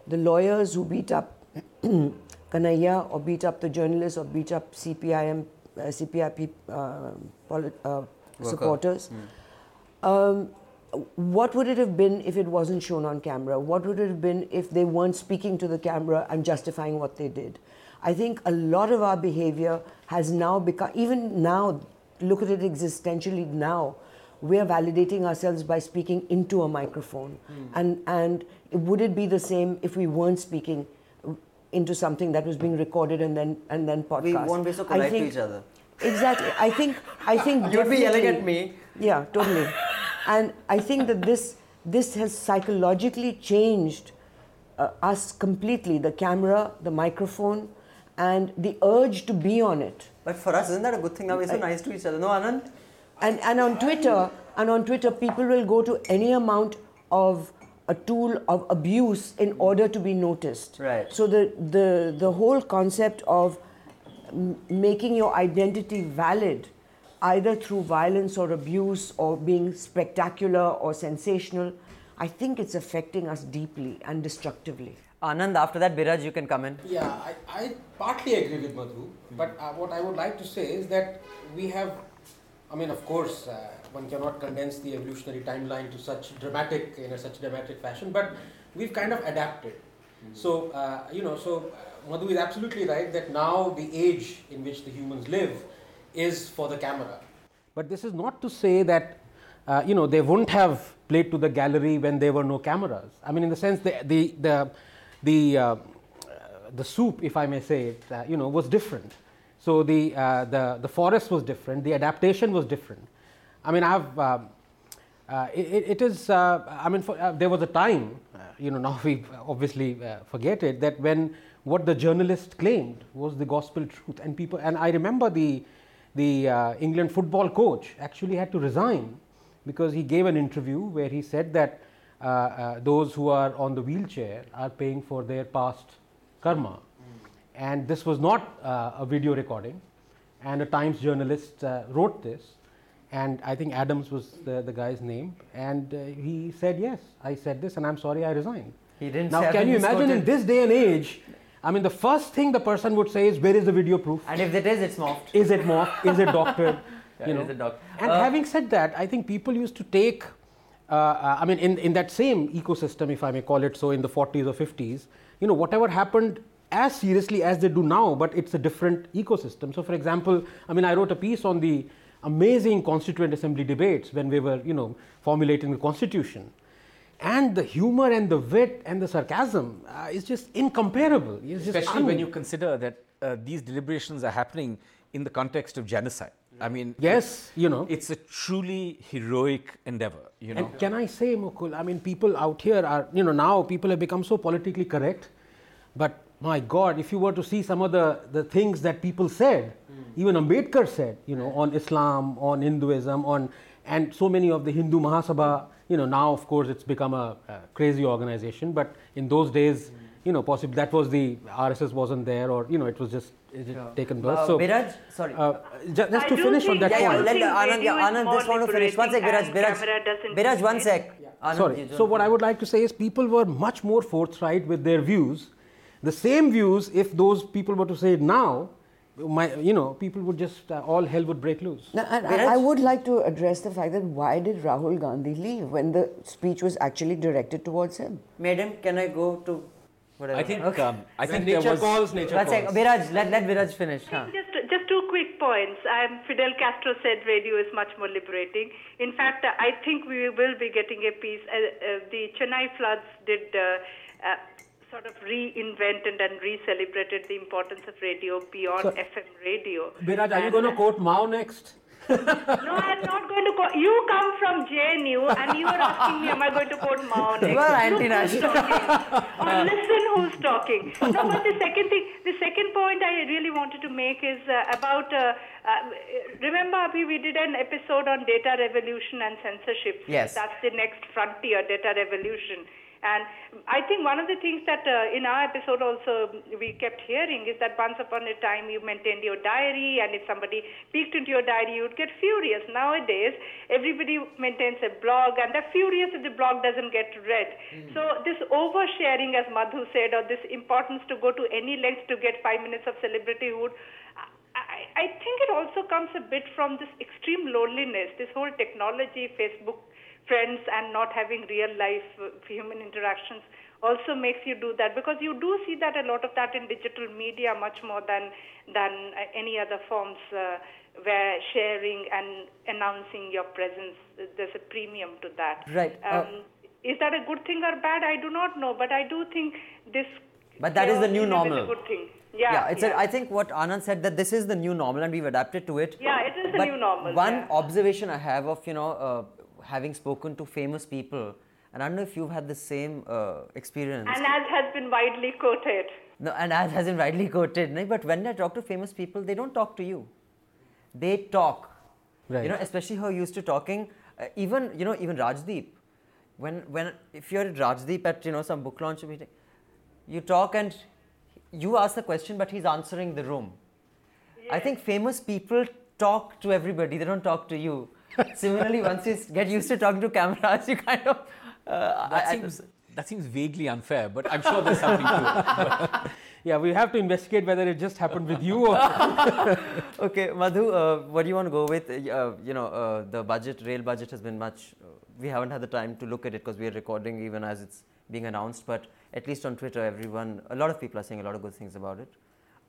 The lawyers who beat up Kanhaiya or beat up the journalists or beat up CPIM, uh, CPIP uh, polit- uh, supporters. Um, what would it have been if it wasn't shown on camera? What would it have been if they weren't speaking to the camera and justifying what they did? I think a lot of our behavior has now become, even now, look at it existentially now, we are validating ourselves by speaking into a microphone. And, and would it be the same if we weren't speaking into something that was being recorded and then, and then podcast? We won't be so I polite to each other. Exactly. I think, I think You'd be yelling at me. yeah, totally. and I think that this this has psychologically changed uh, us completely. The camera, the microphone, and the urge to be on it. But for us, isn't that a good thing now? We're so nice to each other. No, Anand? And and on Twitter, and on Twitter, people will go to any amount of a tool of abuse in order to be noticed. Right. So the the the whole concept of m- making your identity valid either through violence or abuse or being spectacular or sensational i think it's affecting us deeply and destructively Anand, after that, Biraj, you can come in. Yeah, I, I partly agree with Madhu, but uh, what I would like to say is that we have I mean, of course, uh, one cannot condense the evolutionary timeline to such dramatic, in a such dramatic fashion, but we've kind of adapted. Mm-hmm. So, uh, you know, so uh, Madhu is absolutely right that now the age in which the humans live is for the camera. But this is not to say that, uh, you know, they wouldn't have played to the gallery when there were no cameras. I mean, in the sense the, the, the, the, uh, the soup, if I may say it, uh, you know, was different. So the, uh, the, the forest was different, the adaptation was different. I mean, I've, um, uh, it, it is, uh, I mean, for, uh, there was a time, uh, you know, now we obviously forget it, that when what the journalist claimed was the gospel truth. And people, and I remember the, the England football coach actually had to resign because he gave an interview where he said that those who are on the wheelchair are paying for their past karma and this was not uh, a video recording and a times journalist uh, wrote this and i think adams was the, the guy's name. And uh, he said yes i said this and i'm sorry i resigned. He didn't now can you imagine in this day and age i mean the first thing the person would say is where is the video proof? And if it is it's morphed. Is it morphed? Is it doctored? Yeah, you know? doc- and uh, having said that i think people used to take uh, uh, I mean, in, in that same ecosystem, if I may call it so, in the 40s or 50s, you know, whatever happened as seriously as they do now, but it's a different ecosystem. So, for example, I mean, I wrote a piece on the amazing Constituent Assembly debates when we were, you know, formulating the Constitution. And the humor and the wit and the sarcasm uh, is just incomparable. It's Especially just when you consider that uh, these deliberations are happening in the context of genocide. I mean, yes, you know, it's a truly heroic endeavor. You know, and can I say, Mukul? I mean, people out here are, you know, now people have become so politically correct, but my God, if you were to see some of the, the things that people said. Even Ambedkar said, you know, on Islam, on Hinduism, on and so many of the Hindu Mahasabha, you know, now of course it's become a, a crazy organization, but in those days, you know, possibly that was the RSS wasn't there, or you know, it was just it yeah. taken birth. Uh, so, Biraj, sorry, uh, just, just to finish on that yeah, point. Yeah, let Anand, yeah, Anand just want to finish. One sec, Biraj, Biraj, Biraj, one sec. Anand, sorry. So what I would like to say is people were much more forthright with their views the same views, if those people were to say it now, my, you know, people would just, uh, all hell would break loose. Now, I, I, would like to address the fact that why did Rahul Gandhi leave when the speech was actually directed towards him? Madam, can I go to whatever? I think, okay. um, I think nature was, calls, nature calls. Say, Biraj, let, let Biraj finish. Huh? Just, just two quick points. Um, Fidel Castro said radio is much more liberating. In fact, I think we will be getting a piece. Uh, uh, the Chennai floods did uh, uh sort of reinvented and re-celebrated the importance of radio beyond so, FM radio. Biraj, are you going to quote Mao next? no, I'm not going to quote. You come from JNU and you are asking me, am I going to quote Mao next? You are anti-national. or listen who's talking. No, but the second thing, the second point I really wanted to make is uh, about, uh, uh, remember Abhi, we did an episode on data revolution and censorship. Yes. That's the next frontier, data revolution. And I think one of the things that uh, in our episode also we kept hearing is that once upon a time you maintained your diary, and if somebody peeked into your diary, you would get furious. Nowadays, everybody maintains a blog, and they're furious if the blog doesn't get read. Mm. So this oversharing, as Madhu said, or this importance to go to any length to get five minutes of celebrityhood. I, I think it also comes a bit from this extreme loneliness, this whole technology, Facebook friends and not having real life uh, human interactions also makes you do that because you do see that a lot of that in digital media much more than than uh, any other forms uh, where sharing and announcing your presence uh, there's a premium to that right um, uh, is that a good thing or bad i do not know but i do think this but that is the new normal is a good thing yeah, yeah, it's yeah. A, I think what Anand said that this is the new normal and we've adapted to it. Yeah, it is the new normal. One yeah. observation I have of you know uh, having spoken to famous people, and I don't know if you've had the same uh, experience. And as has been widely quoted. No, and as has been widely quoted. No? But when I talk to famous people, they don't talk to you. They talk. Right. You know, especially how used to talking. Uh, even you know, even Rajdeep. When when if you're at Rajdeep at you know some book launch meeting, you talk and you ask the question, but he's answering the room. Yes. I think famous people talk to everybody. They don't talk to you. Similarly, once you get used to talking to cameras, you kind of. Uh, that, I, seems, I, that seems vaguely unfair, but I'm sure there's something to it. yeah, we have to investigate whether it just happened with you or. okay, Madhu, uh, what do you want to go with? Uh, you know, uh, the budget, rail budget has been much. Uh, we haven't had the time to look at it because we are recording even as it's being announced. But at least on Twitter, everyone, a lot of people are saying a lot of good things about it.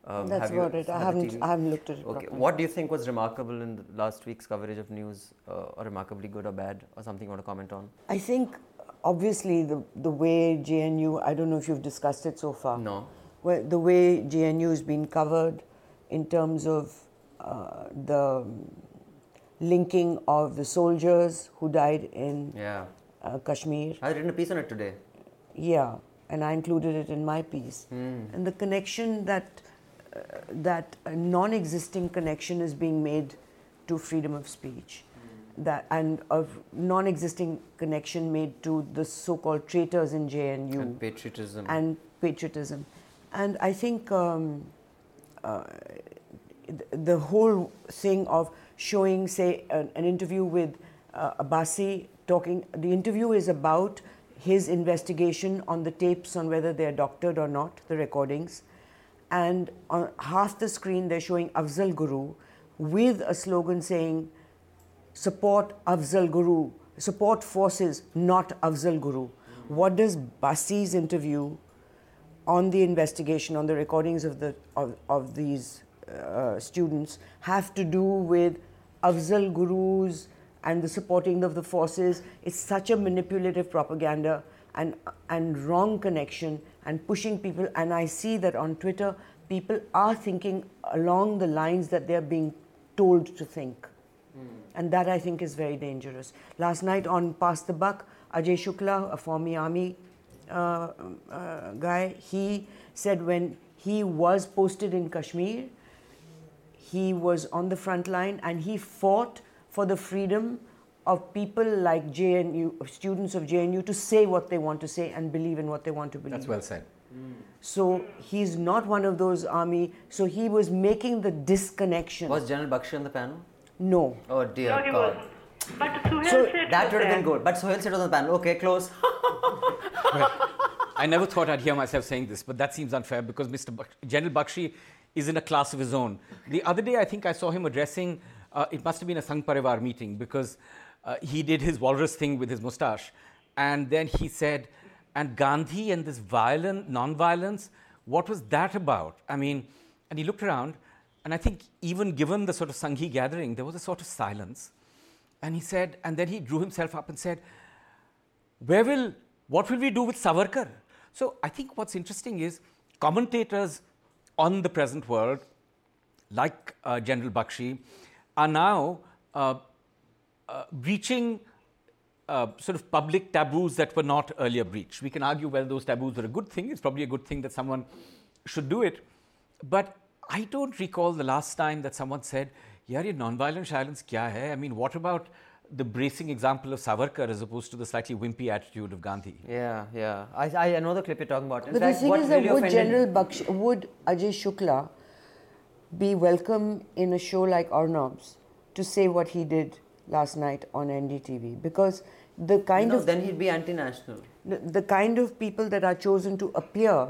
Um, That's about it. I haven't, I haven't looked at it. Okay, properly. what do you think was remarkable in last week's coverage of news, uh, or remarkably good or bad, or something you want to comment on? I think obviously the the way JNU. I don't know if you've discussed it so far. No. Well, the way JNU has been covered in terms of uh, the linking of the soldiers who died in yeah. uh, Kashmir. I written a piece on it today. Yeah, and I included it in my piece. Mm. And the connection that that a non-existing connection is being made to freedom of speech, that and a non-existing connection made to the so-called traitors in JNU and patriotism and patriotism, and I think. Um, uh, the whole thing of showing, say, an, an interview with uh, Abbasi talking, the interview is about his investigation on the tapes on whether they're doctored or not, the recordings. And on half the screen, they're showing Afzal Guru with a slogan saying, support Afzal Guru, support forces, not Afzal Guru. What does Bassi's interview on the investigation, on the recordings of, the, of, of these uh, students have to do with Afzal gurus and the supporting of the forces. It's such a manipulative propaganda and, and wrong connection and pushing people. And I see that on Twitter, people are thinking along the lines that they're being told to think. Mm. And that I think is very dangerous. Last night on Pass the Buck, Ajay Shukla, a former army uh, uh, guy, he said when he was posted in Kashmir, he was on the front line and he fought for the freedom of people like JNU, students of JNU, to say what they want to say and believe in what they want to believe. That's well said. Mm. So he's not one of those army. So he was making the disconnection. Was General Bakshi on the panel? No. Oh dear no, he God. Wasn't. But Suhail so said that would have been good. But Suhail said on the panel. Okay, close. I never thought I'd hear myself saying this, but that seems unfair because Mr. Bak- General Bakshi is in a class of his own. The other day, I think I saw him addressing, uh, it must have been a Sangh Parivar meeting because uh, he did his walrus thing with his mustache. And then he said, and Gandhi and this violent, non-violence, what was that about? I mean, and he looked around, and I think even given the sort of Sanghi gathering, there was a sort of silence. And he said, and then he drew himself up and said, where will, what will we do with Savarkar? So I think what's interesting is commentators on the present world, like uh, General Bakshi, are now uh, breaching uh, sort of public taboos that were not earlier breached. We can argue whether those taboos were a good thing. It's probably a good thing that someone should do it. But I don't recall the last time that someone said, "Yeah, non-violence, silence kya hai?" I mean, what about the bracing example of Savarkar as opposed to the slightly wimpy attitude of Gandhi. Yeah, yeah. I, I know the clip you're talking about. In but fact, the thing is really that would General Bakshi, would Ajay Shukla be welcome in a show like Arnab's to say what he did last night on NDTV? Because the kind no, of then he'd be anti-national. The, the kind of people that are chosen to appear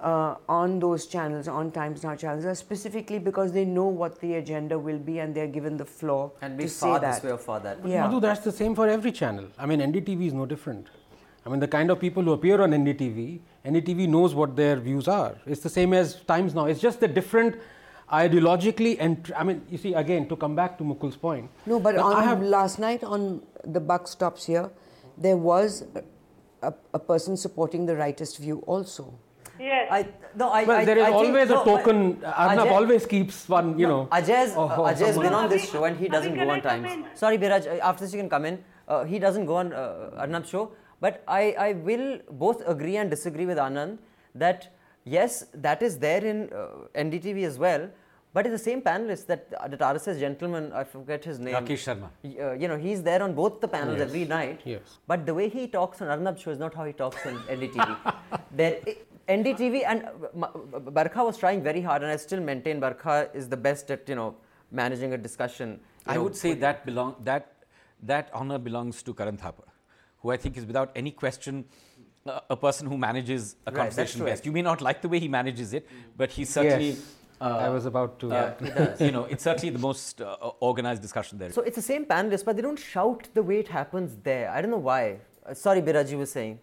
uh, on those channels, on Times Now channels, are specifically because they know what the agenda will be and they're given the floor and be to far say this that. way or far that. But yeah. Madhu, that's the same for every channel. I mean, NDTV is no different. I mean, the kind of people who appear on NDTV, NDTV knows what their views are. It's the same as Times Now. It's just the different ideologically and I mean, you see, again, to come back to Mukul's point. No, but on, have, last night on the buck stops here, there was a, a person supporting the rightist view also. Yes. I, no, I, well, I, there is I always think, a token. Arnab always keeps one, you no, know. Ajay's, uh, Ajay's been on this show and he doesn't go on Times. Sorry, Biraj, uh, after this you can come in. Uh, he doesn't go on uh, Arnab's show. But I, I will both agree and disagree with Anand that yes, that is there in uh, NDTV as well. But it's the same panelist that that RSS gentleman, I forget his name. Rakesh Sharma. Uh, you know, he's there on both the panels yes. every night. Yes. But the way he talks on Arnab's show is not how he talks on NDTV. there, NDTV and uh, Barkha was trying very hard, and I still maintain Barkha is the best at you know managing a discussion. I know, would say that belong that that honor belongs to Karan Thapar, who I think is without any question a, a person who manages a Right, that's conversation best. You may not like the way he manages it, but he's certainly. Yes. I was about to. uh, you know, it's certainly the most uh, organized discussion there. So it's the same panelists, but they don't shout the way it happens there. I don't know why. Uh, sorry, Biraji was saying.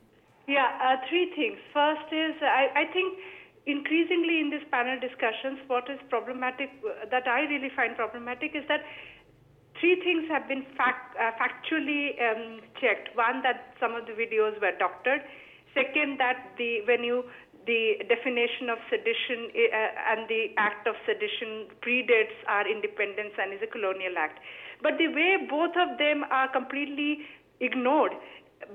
Yeah, uh, three things. First is I, I think increasingly in these panel discussions, what is problematic uh, that I really find problematic is that three things have been fact, uh, factually um, checked. One, that some of the videos were doctored. Second, that the when you the definition of sedition uh, and the act of sedition predates our independence and is a colonial act. But the way both of them are completely ignored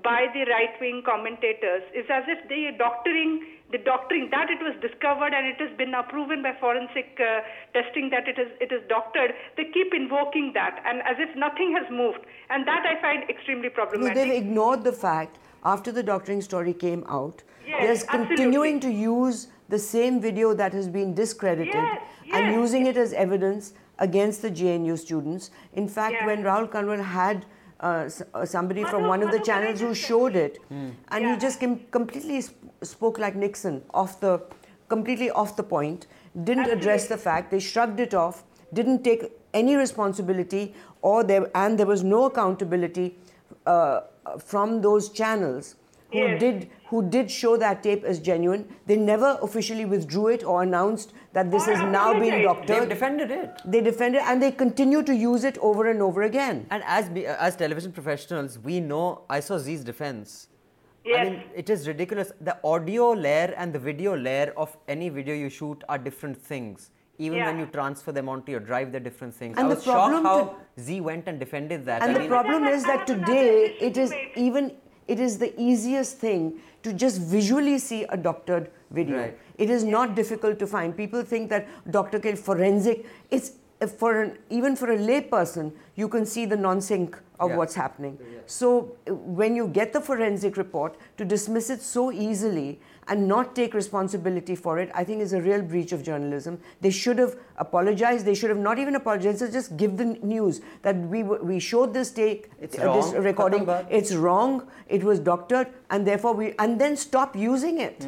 by the right wing commentators is as if they are doctoring the doctoring that it was discovered and it has been now proven by forensic uh, testing that it is it is doctored they keep invoking that and as if nothing has moved and that i find extremely No, problematic they've ignored the fact after the doctoring story came out, Yes, they're continuing to use the same video that has been discredited Yes, and yes. using it as evidence against the JNU students. In fact, Yeah. when Rahul Kanwal had uh, s- uh, somebody from one of the channels who showed it, and Yeah. he just com- completely sp- spoke like Nixon, off the, completely off the point, didn't address the fact, they shrugged it off, didn't take any responsibility, or there, and there was no accountability uh, from those channels who Yes. did who did show that tape as genuine. They never officially withdrew it or announced that this Or has now been apologized. They've defended it. They defended it and they continue to use it over and over again. And as be, uh, as television professionals, we know. I saw Z's defense. I Yes. mean, it is ridiculous. The audio layer and the video layer of any video you shoot are different things. Even when you transfer them onto your drive, they're different things. And I the was shocked how to- Z went and defended that. And I the mean, problem is that today it is to even it is the easiest thing to just visually see a doctored video. Right. It is not difficult to find. People think that Dr. K forensic. It's for an, even for a lay person, you can see the non-sync of Yeah. what's happening. So uh, when you get the forensic report, to dismiss it so easily and not take responsibility for it, I think is a real breach of journalism. They should have apologized. They should have not even apologized. Just give the news that we we showed this take, It's uh, this wrong. recording. It's wrong. It was doctored, and therefore we and then stop using it.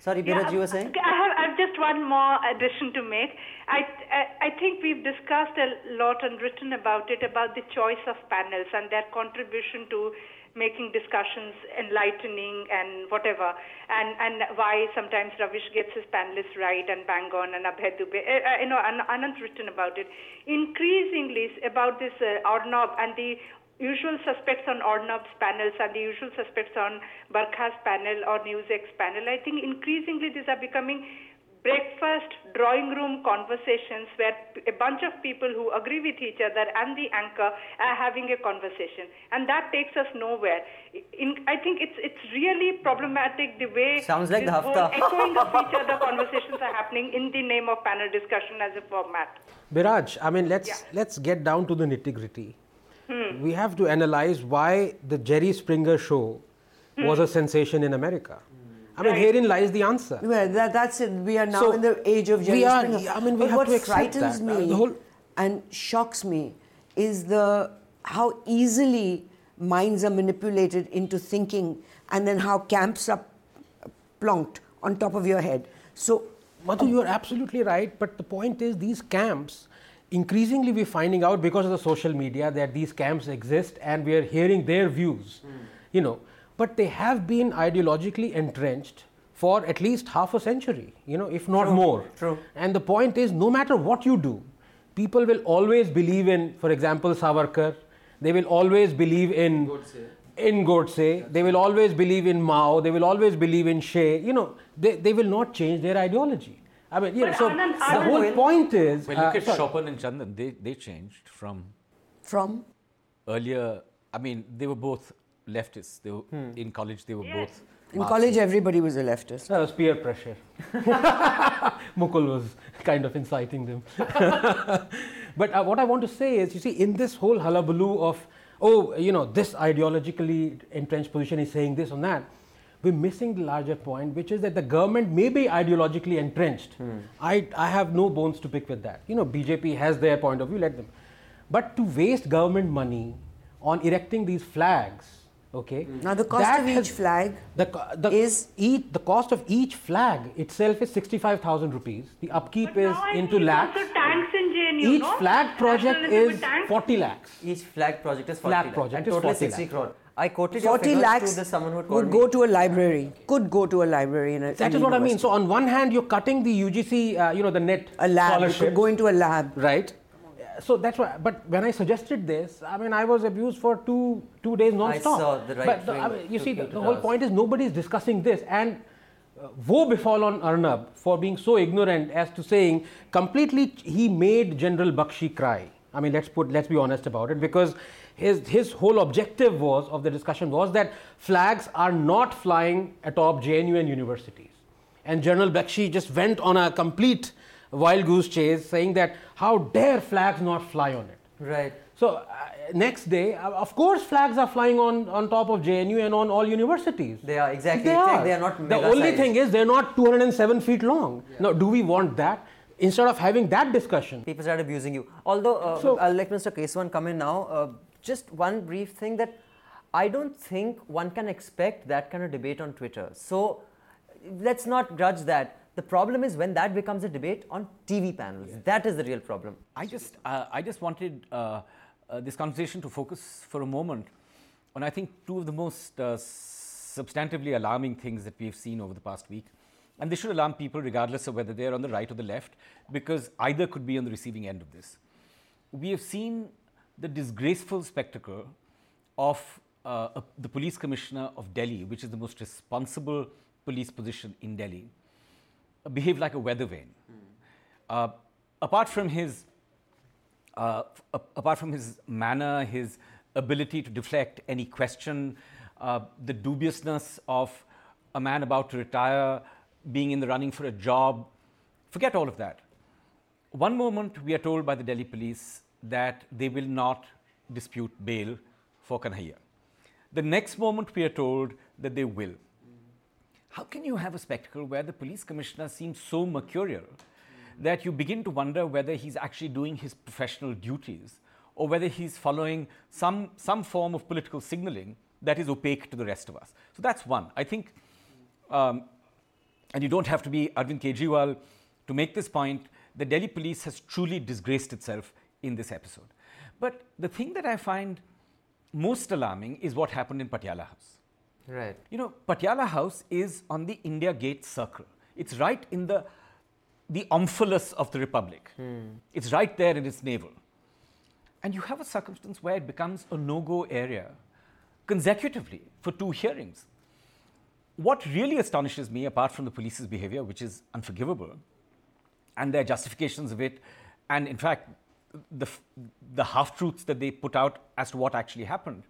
Sorry, Biraj, you were saying? I have, I have just one more addition to make. I, I, I think we've discussed a lot and written about it about the choice of panels and their contribution to making discussions enlightening and whatever, and, and why sometimes Ravish gets his panelists right and bang on and Abhay Dubey. Uh, you know, An- Anand's written about it. Increasingly about this uh, Arnab and the usual suspects on Arnab's panels and the usual suspects on Barkha's panel or NewsX panel. I think increasingly these are becoming breakfast drawing room conversations where a bunch of people who agree with each other and the anchor are having a conversation and that takes us nowhere in, i think it's it's really problematic the way Sounds like this the whole Hafta. echoing of each other conversations are happening in the name of panel discussion as a format Biraj, I mean, let's Yeah. let's get down to the nitty gritty. We have to analyze why the Jerry Springer show was a sensation in America. I mean, Right. herein lies the answer. Well, that, that's it. We are now So, in the age of we Jerry are- Springer. I mean, we but have what to accept frightens that. Uh, me the whole- and shocks me is the how easily minds are manipulated into thinking, and then how camps are plonked on top of your head. So Madhu, you are absolutely right. But the point is, these camps, increasingly we're finding out because of the social media that these camps exist and we are hearing their views, you know. But they have been ideologically entrenched for at least half a century, you know, if not more. true. And the point is, no matter what you do, people will always believe in, for example, Savarkar. They will always believe in in Godse. They will always believe in Mao. They will always believe in Che. You know, they, they will not change their ideology. I mean, you know, But so Anand, the Anand whole will- point is. Well, look uh, at sorry. Swapan and Chandan. They, they changed from from earlier. I mean, they were both leftists. They were, In college, they were Yes. both. in Marxists. college, everybody was a leftist. That was peer pressure. Mukul was kind of inciting them. but uh, what I want to say is, you see, in this whole hullabaloo of, oh, you know, this ideologically entrenched position is saying this and that, we're missing the larger point, which is that the government may be ideologically entrenched. Hmm. I, I have no bones to pick with that. You know, BJP has their point of view, let them. But to waste government money on erecting these flags Okay. Now the cost That of has- each flag the, the is- each, the cost of each flag itself is 65,000 rupees. The upkeep But is now into see lakhs. Also tanks in JNU, Each no? flag project is 40 lakhs. Each flag project is 40 Flag lakh, project and is totally 60 lakh. crore. I quoted 40 figures lakhs to the someone who had called would me. go to a library, could go to a library in a That in is a what I mean. So on one hand, you're cutting the UGC, uh, you know, the net a lab, it scholarship, could go into a lab. right? So that's why. But when I suggested this, I mean, I was abused for two two days non-stop. saw the right But the, I mean, you see, the, the whole point is nobody is discussing this, and uh, woe befall on Arnab for being so ignorant as to saying completely he made General Bakshi cry. I mean, let's put let's be honest about it because his his whole objective was of the discussion was that flags are not flying atop JNU and universities. And General Bakshi just went on a complete wild goose chase saying that how dare flags not fly on it. Right. So uh, next day, uh, of course, flags are flying on, on top of JNU and on all universities. They are, exactly. They are. they are not the only sized. thing is they're not 207 feet long. Now, do we want that? Instead of having that discussion, people start abusing you. Although, uh, So- I'll let Mr. Kesavan come in now. Uh, just one brief thing that I don't think one can expect that kind of debate on Twitter. So let's not grudge that. The problem is when that becomes a debate on TV panels. That is the real problem. I just, uh, I just wanted uh, uh, this conversation to focus for a moment on, I think, two of the most uh, substantively alarming things that we've seen over the past week. And this should alarm people regardless of whether they're on the right or the left, because either could be on the receiving end of this. We have seen the disgraceful spectacle of uh, the police commissioner of Delhi, which is the most responsible police position in Delhi, behave like a weather vane. Uh, apart from his uh, apart from his manner, his ability to deflect any question, uh, the dubiousness of a man about to retire, being in the running for a job, forget all of that. One moment we are told by the Delhi police that they will not dispute bail for Kanhaiya. The next moment we are told that they will. How can you have a spectacle where the police commissioner seems so mercurial that you begin to wonder whether he's actually doing his professional duties or whether he's following some, some form of political signaling that is opaque to the rest of us? So that's one. I think, um, and you don't have to be Arvind Kejriwal to make this point, the Delhi police has truly disgraced itself in this episode. But the thing that I find most alarming is what happened in Patiala House. Right. You know, Patiala House is on the India Gate Circle. It's right in the the omphalos of the Republic. Hmm. It's right there in its navel. And you have a circumstance where it becomes a no-go area consecutively for two hearings. What really astonishes me, apart from the police's behavior, which is unforgivable, and their justifications of it, and in fact, the, the half truths that they put out as to what actually happened,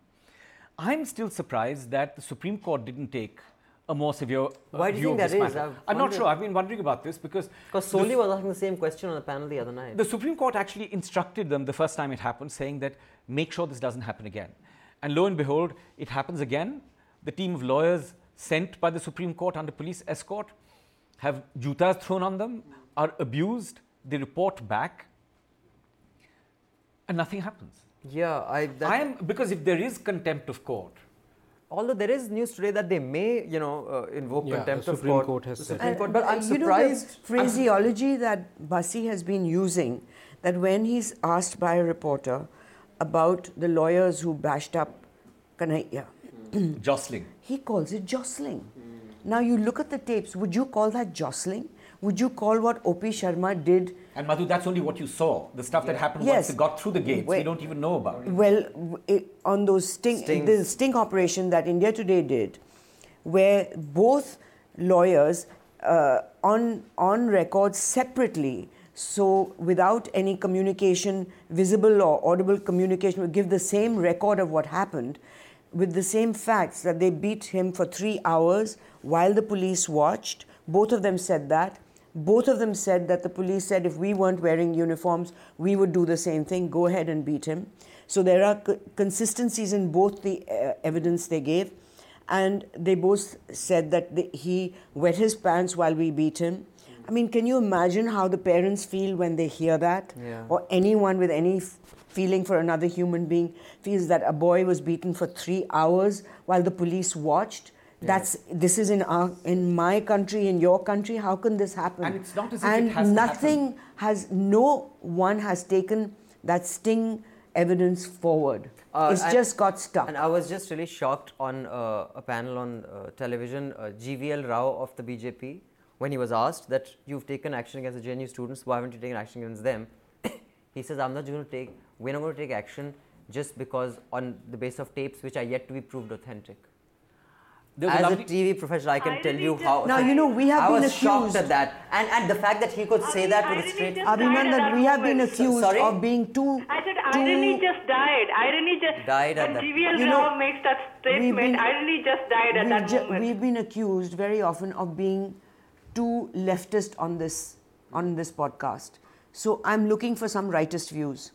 I'm still surprised that the Supreme Court didn't take a more severe uh, Why do you view think that matter. I've I'm not sure. I've been wondering about this because Because Soli was asking the same question on the panel the other night. the Supreme Court actually instructed them the first time it happened, saying that make sure this doesn't happen again. And lo and behold, it happens again. The team of lawyers sent by the Supreme Court under police escort have jutas thrown on them, are abused, they report back, and nothing happens. Yeah, I. That, I am because if there is contempt of court, although there is news today that they may, you know, uh, invoke Yeah, contempt the of Supreme court. Court has the said. Supreme And- Court, but I'm you know surprised. the phraseology that Bassi has been using that when he's asked by a reporter about the lawyers who bashed up Kanhaiya, jostling. he calls it jostling. Now you look at the tapes, would you call that jostling? Would you call what O.P. Sharma did And Madhu, that's only what you saw. The stuff that happened once Yes. they got through the gates, we don't even know about. Well, it, on those sting, Stings. the sting operation that India Today did, where both lawyers uh, on on record separately, so without any communication, visible or audible communication, would give the same record of what happened, with the same facts that they beat him for three hours while the police watched. Both of them said that. Both of them said that the police said if we weren't wearing uniforms, we would do the same thing. Go ahead and beat him. So there are co- consistencies in both the uh, evidence they gave, and they both said that the, he wet his pants while we beat him. I mean, can you imagine how the parents feel when they hear that? Yeah. Or anyone with any f- feeling for another human being feels that a boy was beaten for three hours while the police watched. That's this is in our in my country, in your country. How can this happen? And it's not as if it has to nothing has no one has taken that sting evidence forward. Uh, it's and- just got stuck. And I was just really shocked on uh, a panel on uh, television, uh, GVL Rao of the BJP, when he was asked that you've taken action against the JNU students, why haven't you taken action against them? he says, I'm not going to take, we're not going to take action just because on the basis of tapes which are yet to be proved authentic. There was a As a lovely- TV professional, I can I tell you how. Now, you know, we have I been was shocked accused- at that, and and the fact that he could say that I with a really straight. just died Abhinandan, we have been accused Sorry? of being too. I said too irony just died. Irony just Died at that- GVL You know, makes that we've statement. been- irony just died at that ju- moment. we've been accused very often of being too leftist on this on this podcast. So I'm looking for some rightist views.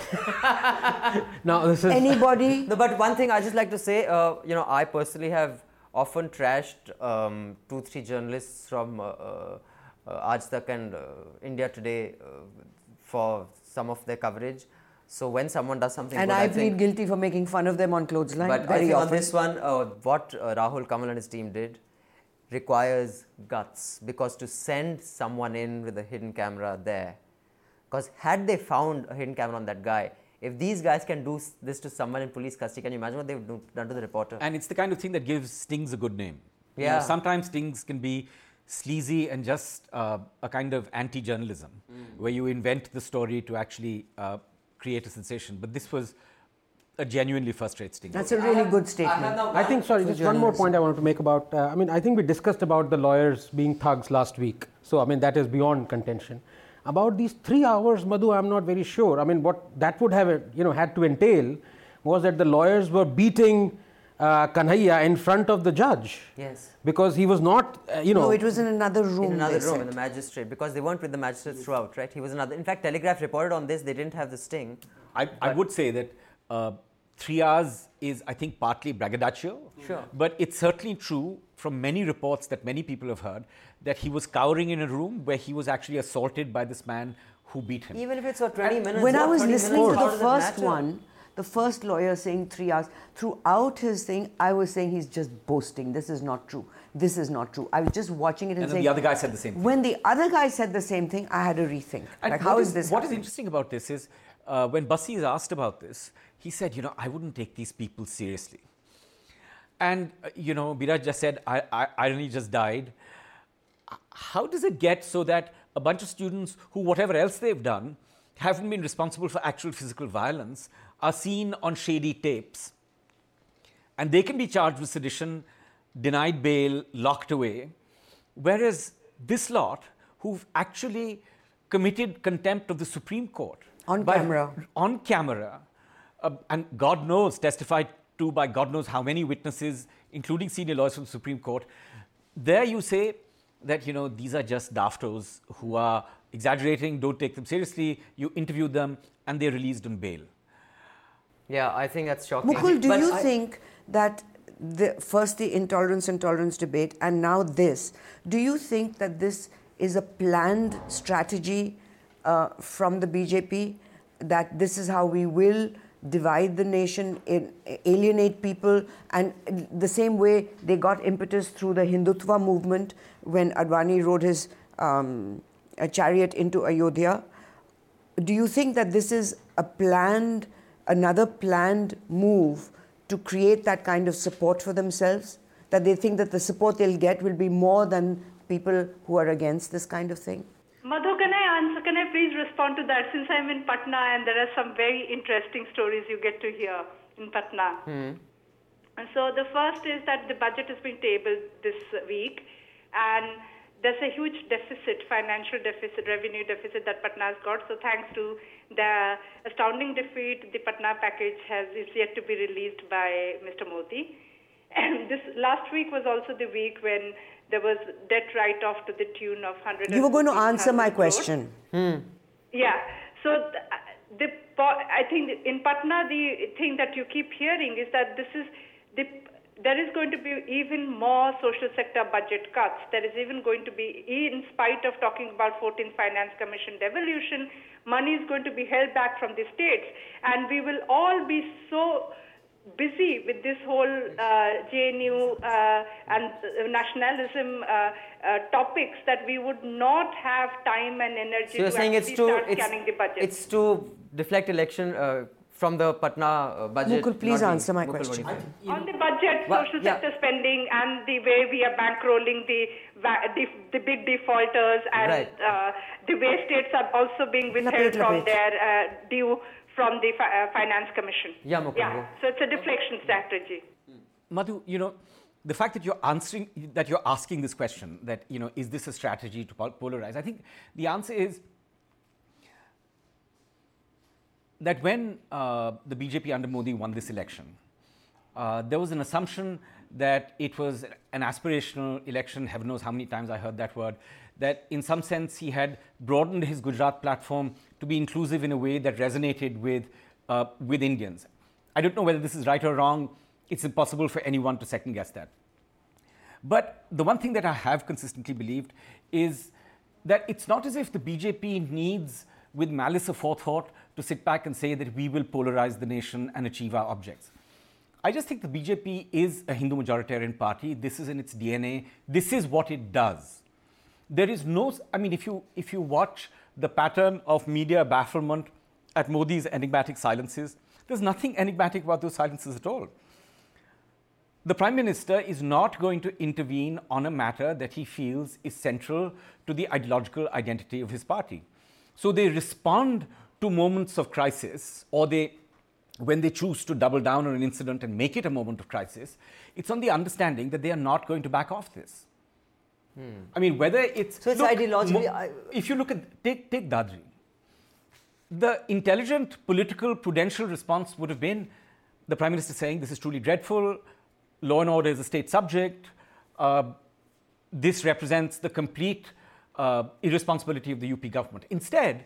Now, this is. Anybody? No, but one thing I just like to say, uh, you know, I personally have often trashed um, two, three journalists from uh, uh, Aaj Tak and uh, India Today uh, for some of their coverage. So when someone does something and good, I I plead guilty for making fun of them on clothesline. but I very think often. on this one, uh, what uh, Rahul Kanwal and his team did requires guts because to send someone in with a hidden camera there, because had they found a hidden camera on that guy, if these guys can do this to someone in police custody, can you imagine what they've done to the reporter? And it's the kind of thing that gives stings a good name. You know, Yeah. sometimes stings can be sleazy and just uh, a kind of anti journalism, where you invent the story to actually uh, create a sensation. But this was a genuinely first rate sting. That's a really good statement. I think, sorry, just one more point I wanted to make about. Uh, I mean, I think we discussed about the lawyers being thugs last week. So, I mean, that is beyond contention. About these three hours, Madhu, I'm not very sure. I mean, what that would have, you know, had to entail was that the lawyers were beating uh, Kanhaiya in front of the judge yes. because he was not, uh, you know. no, it was in another room. In another room, said. in the magistrate, because they weren't with the magistrate throughout, right? He was another. In fact, Telegraph reported on this. They didn't have the sting. I, I would say that uh, three hours is, I think, partly braggadocio. Sure. But it's certainly true from many reports that many people have heard that he was cowering in a room where he was actually assaulted by this man who beat him. Even if it's for 20 minutes. when I was listening to minutes, how the first one, the first lawyer saying three hours, throughout his thing, I was saying he's just boasting. This is not true. This is not true. I was just watching it and, And then saying. the other guy said the same thing. When the other guy said the same thing, I had a rethink. And like, how is- is this? What is happening? interesting about this is uh, when Bassi is asked about this, he said, you know, I wouldn't take these people seriously. And, uh, you know, Biraj just said, I, I, irony just died. How does it get so that a bunch of students who, whatever else they've done, haven't been responsible for actual physical violence, are seen on shady tapes? And they can be charged with sedition, denied bail, locked away. Whereas this lot, who've actually committed contempt of the Supreme Court On by- camera. on camera, uh, and God knows, testified to by God knows how many witnesses, including senior lawyers from the Supreme Court, there you say that you know these are just daftos who are exaggerating, don't take them seriously. You interview them, and they're released on bail. Yeah, I think that's shocking. Mukul, do But you I- think that the, first the intolerance and tolerance debate and now this, do you think that this is a planned strategy uh, from the BJP that this is how we will divide the nation, alienate people, and the same way they got impetus through the Hindutva movement when Advani rode his um, chariot into Ayodhya? do you think that this is a planned, another planned move to create that kind of support for themselves? That they think that the support they'll get will be more than people who are against this kind of thing? Madhu, can I answer? Can I please respond to that? Since I'm in Patna and there are some very interesting stories you get to hear in Patna. Hmm. And so the first is that the budget has been tabled this week, and there's a huge deficit, financial deficit, revenue deficit that Patna has got. So thanks to the astounding defeat, the Patna package has is yet to be released by Mr. Modi. And this last week was also the week when there was debt write-off to the tune of 100. You were going to answer my question. Hmm. Yeah. So th- the I think in Patna the thing that you keep hearing is that this is the there is going to be even more social sector budget cuts. There is even going to be, in spite of talking about 14th Finance Commission devolution, money is going to be held back from the states. And we will all be so busy with this whole uh, JNU uh, and uh, nationalism uh, uh, topics that we would not have time and energy So you're to saying it's actually to start it's, scanning the budget. it's to deflect election uh, from the Patna uh, budget. Mukul, please the- answer my Mukul, what do you question. think? On the budget, Well, social yeah. sector spending, and the way we are bankrolling the the, the big defaulters, and Right. uh, the way states are also being withheld from their uh, due from the fi- uh, finance commission. Yeah, Yeah, so it's a deflection strategy. Madhu, you know, the fact that you're answering, that you're asking this question, that, you know, is this a strategy to polarize? I think the answer is that when uh, the BJP under Modi won this election, uh, there was an assumption that it was an aspirational election. Heaven knows how many times I heard that word. That in some sense he had broadened his Gujarat platform to be inclusive in a way that resonated with, uh, with Indians. I don't know whether this is right or wrong. It's impossible for anyone to second guess that. But the one thing that I have consistently believed is that it's not as if the BJP needs, with malice aforethought, to sit back and say that we will polarize the nation and achieve our objects. I just think the BJP is a Hindu majoritarian party. This is in its DNA. This is what it does. There is no, I mean, if you, if you watch the pattern of media bafflement at Modi's enigmatic silences, there's nothing enigmatic about those silences at all the Prime Minister is not going to intervene on a matter that he feels is central to the ideological identity of his party. So they respond to moments of crisis, or they, when they choose to double down on an incident and make it a moment of crisis, it's on the understanding that they are not going to back off this. I mean, whether it's. So it's ideologically- I- if you look at. Take, take Dadri the intelligent political prudential response would have been the prime minister saying this is truly dreadful law and order is a state subject uh, this represents the complete uh, irresponsibility of the up government instead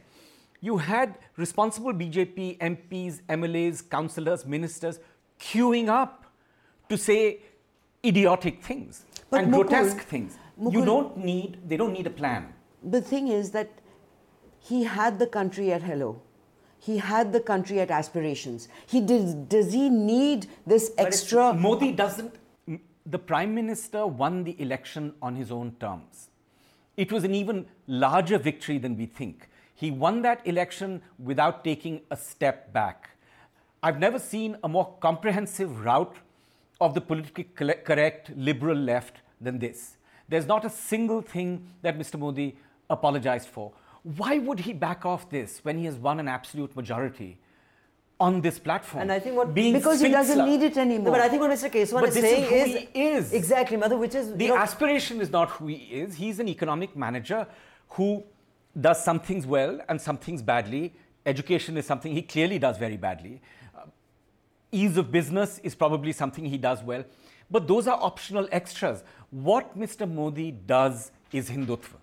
you had responsible bjp mps mlas councillors ministers queuing up to say idiotic things But and Mukul- grotesque things you don't need they don't need a plan The thing is that he had the country at hello. He had the country at aspirations. He did, does he need this extra? Modi doesn't. The prime minister won the election on his own terms. It was an even larger victory than we think. He won that election without taking a step back. I've never seen a more comprehensive route of the politically correct liberal left than this. There's not a single thing that Mr. Modi apologized for. Why would he back off this when he has won an absolute majority on this platform? And I think what- Being because he doesn't need it anymore. No, but I think what Mr. Kesavan But is this is saying who is, he is. exactly, Madhu, which is The you know, aspiration is not who he is. He's an economic manager who does some things well and some things badly. Education is something he clearly does very badly. Uh, ease of business is probably something he does well. But those are optional extras. What Mr. Modi does is Hindutva.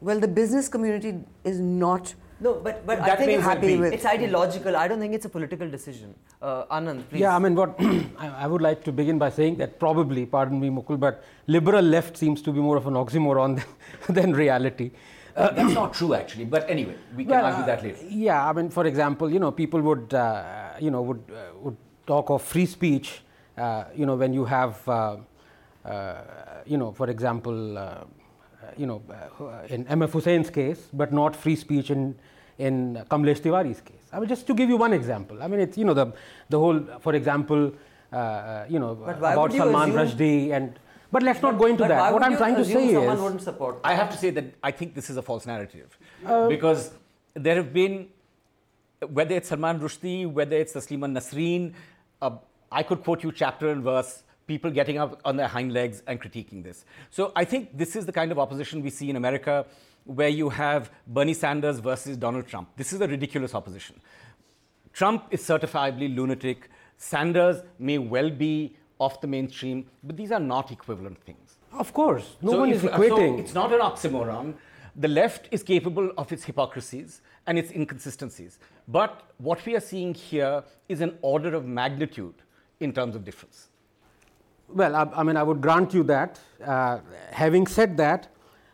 well, the business community is not. no, but but I think may it's, well be. it's ideological. I don't think it's a political decision. Uh, Anand, please. Yeah, I mean, what I I would like to begin by saying that probably, pardon me, Mukul, but liberal left seems to be more of an oxymoron than, than reality. That's not true, actually. But anyway, we can Well, argue uh, that later. Yeah, I mean, for example, you know, people would, uh, you know, would uh, would talk of free speech. Uh, you know, when you have, uh, uh, you know, for example, uh, uh, you know, uh, in M.F. Husain's case, but not free speech in in Kamlesh Tiwari's case. I mean, just to give you one example. I mean, it's you know the the whole, for example, uh, you know, about would you Salman assume- Rushdie and. But let's not go into that. What I'm trying to assume say someone is, wouldn't support. I have to say that I think this is a false narrative Uh, because there have been, whether it's Salman Rushdie, whether it's Taslima Nasreen, uh, I could quote you chapter and verse, people getting up on their hind legs and critiquing this. So I think this is the kind of opposition we see in America where you have Bernie Sanders versus Donald Trump. This is a ridiculous opposition. Trump is certifiably lunatic. Sanders may well be off the mainstream, but these are not equivalent things. of course, no So one if- is so it's not an oxymoron. The left is capable of its hypocrisies and its inconsistencies. But what we are seeing here is an order of magnitude in terms of difference. well, I, I, mean, I would grant you that. Uh, having said that,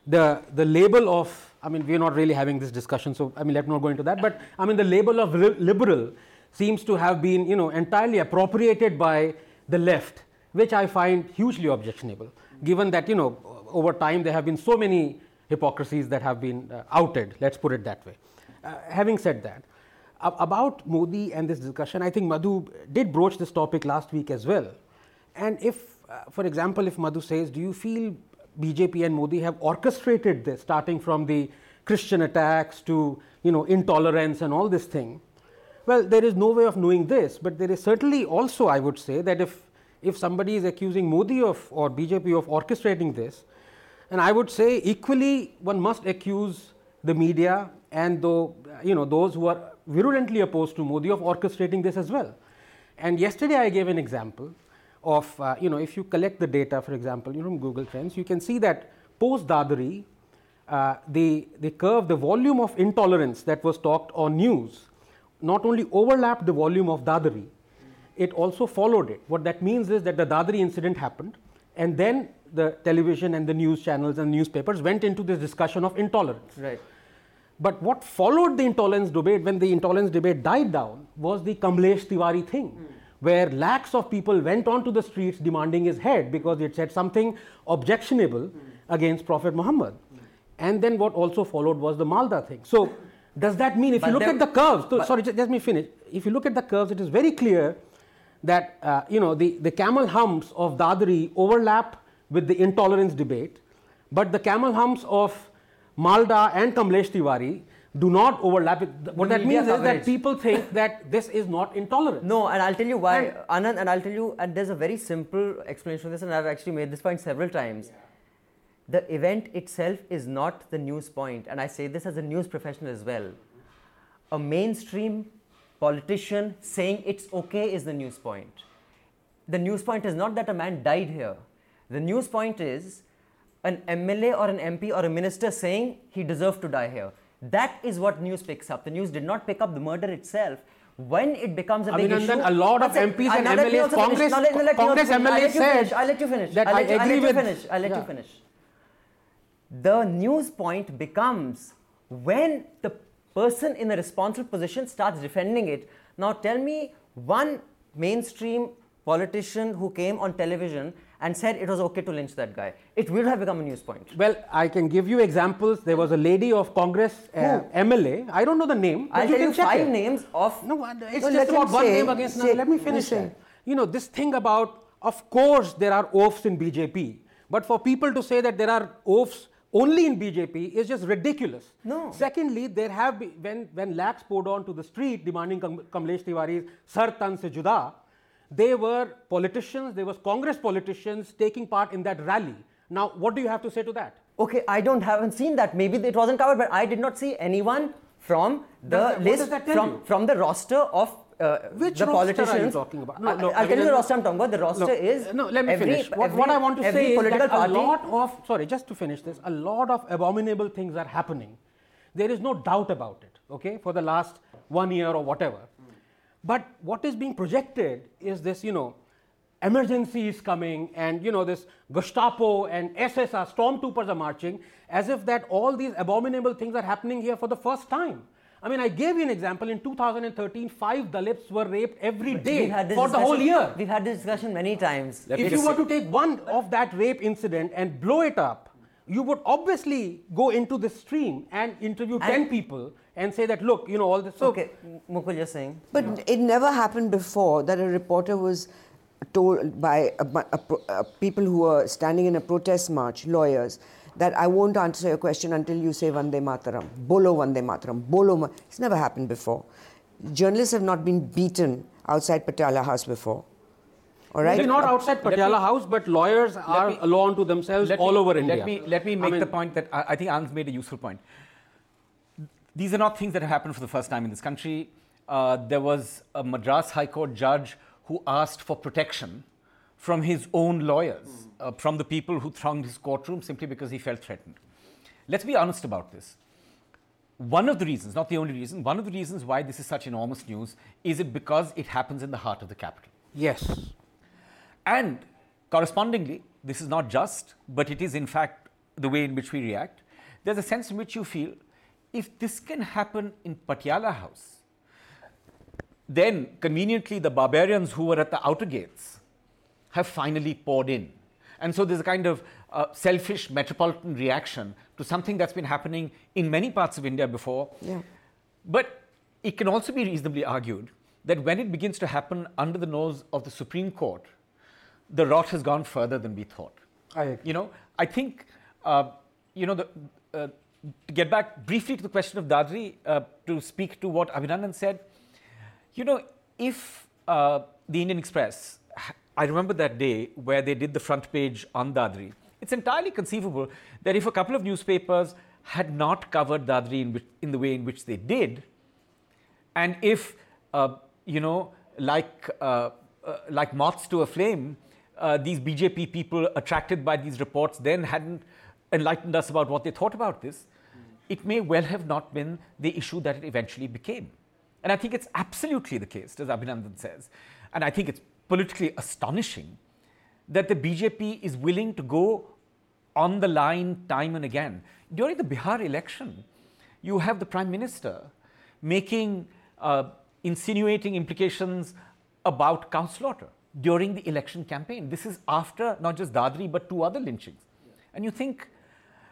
the, the label of, I mean, we're not really having this discussion, so I mean, let me not go into that, but I mean, the label of liberal seems to have been, you know, entirely appropriated by the left, which I find hugely objectionable, given that, you know, over time there have been so many hypocrisies that have been uh, outed, let's put it that way. Uh, having said that, about Modi and this discussion, I think Madhu did broach this topic last week as well. And if, uh, for example, if Madhu says, do you feel BJP and Modi have orchestrated this, starting from the Christian attacks to you know intolerance and all this thing? Well, there is no way of knowing this, but there is certainly also, I would say, that if if somebody is accusing Modi of or BJP of orchestrating this, and I would say equally one must accuse the media and though you know those who are virulently opposed to Modi of orchestrating this as well. And yesterday I gave an example of, uh, you know, if you collect the data, for example, you know, from Google Trends, you can see that post Dadri, uh, the, the curve, the volume of intolerance that was talked on news not only overlapped the volume of Dadri, it also followed it. What that means is that the Dadri incident happened, and then the television and the news channels and newspapers went into this discussion of intolerance. Right. But what followed the intolerance debate, when the intolerance debate died down, was the Kamlesh Tiwari thing, mm. where lakhs of people went onto the streets demanding his head because it said something objectionable mm. against Prophet Muhammad. Mm. And then what also followed was the Malda thing. So, does that mean if but you look at the curves, so, sorry, just, let me finish. If you look at the curves, it is very clear that uh, you know the, the camel humps of Dadri overlap with the intolerance debate, but the camel humps of Malda and Kamlesh Tiwari do not overlap. What that means coverage. is that people think that this is not intolerant. No, and I'll tell you why, and, Anand, and I'll tell you, and there's a very simple explanation of this, and I've actually made this point several times. Yeah. The event itself is not the news point, and I say this as a news professional as well. A mainstream politician saying it's okay is the news point. The news point is not that a man died here. The news point is an MLA or an MP or a minister saying he deserved to die here. That is what news picks up. The news did not pick up the murder itself. When it becomes a big issue, a lot of MPs and MLAs, Congress, Congress MLAs said I'll let you finish. That I'll let, I agree I'll let with. You finish. I'll let yeah. you finish. The news point becomes when the person in a responsible position starts defending it. Now, tell me one mainstream politician who came on television and said it was okay to lynch that guy. It would have become a news point. Well, I can give you examples. There was a lady of Congress uh, MLA. I don't know the name. I'll tell you, five it. names of. No, it's no, just about one say, name against another. Let me finish that. You know, this thing about, of course, there are oafs in BJP. But for people to say that there are oafs only in BJP is just ridiculous. No. Secondly, there have been, when, when lakhs poured on to the street demanding Kamlesh Tiwari's Sar Tan Se Juda, they were politicians, there was Congress politicians taking part in that rally. Now, what do you have to say to that? Okay, I don't haven't seen that. Maybe it wasn't covered, but I did not see anyone from the list from, from the roster of uh, Which the politicians. are you talking about? No, no, I'll tell you the roster I'm talking about. The roster is no. Let me every, finish. What, every, what, I want to say is that party, a lot of sorry, just to finish this, a lot of abominable things are happening. There is no doubt about it. Okay, for the last one year or whatever. But what is being projected is this, you know, emergency is coming and, you know, this Gestapo and ss SSR, stormtroopers are marching as if that all these abominable things are happening here for the first time. I mean, I gave you an example. In 2013, five Dalits were raped every day for the whole year. We've had this discussion many times. If you were to take one of that rape incident and blow it up, you would obviously go into the stream and interview and 10 people and say that, look, you know, all this. So, okay, Mukul, you're saying. But yeah. it never happened before that a reporter was told by a, a, a, people who were standing in a protest march, lawyers, that I won't answer your question until you say Vande Mataram, Bolo Vande Mataram, Bolo. Ma-. It's never happened before. Journalists have not been beaten outside Patiala House before. All right. Maybe not outside Patiala House, but lawyers are me, alone to themselves all me, over India. Let me let me make I mean, the point that I, I think Anand's made a useful point. These are not things that have happened for the first time in this country. Uh, there was a Madras High Court judge who asked for protection from his own lawyers, mm. uh, from the people who thronged his courtroom simply because he felt threatened. Let's be honest about this. One of the reasons, not the only reason, one of the reasons why this is such enormous news is it because it happens in the heart of the capital. Yes. And correspondingly, this is not just, but it is in fact the way in which we react. There's a sense in which you feel if this can happen in Patiala House, then conveniently the barbarians who were at the outer gates have finally poured in. And so there's a kind of uh, selfish metropolitan reaction to something that's been happening in many parts of India before. Yeah. But it can also be reasonably argued that when it begins to happen under the nose of the Supreme Court, the rot has gone further than we thought. I agree. You know, I think, uh, you know, the, uh, to get back briefly to the question of Dadri, uh, to speak to what Abhinandan said, you know, if uh, the Indian Express, I remember that day where they did the front page on Dadri, it's entirely conceivable that if a couple of newspapers had not covered Dadri in, which, in the way in which they did, and if, uh, you know, like, uh, uh, like moths to a flame, uh, these BJP people attracted by these reports then hadn't enlightened us about what they thought about this, it may well have not been the issue that it eventually became. And I think it's absolutely the case, as Abhinandan says. And I think it's politically astonishing that the BJP is willing to go on the line time and again. During the Bihar election, you have the Prime Minister making, uh, insinuating implications about cow slaughter during the election campaign. This is after not just Dadri, but two other lynchings. And you think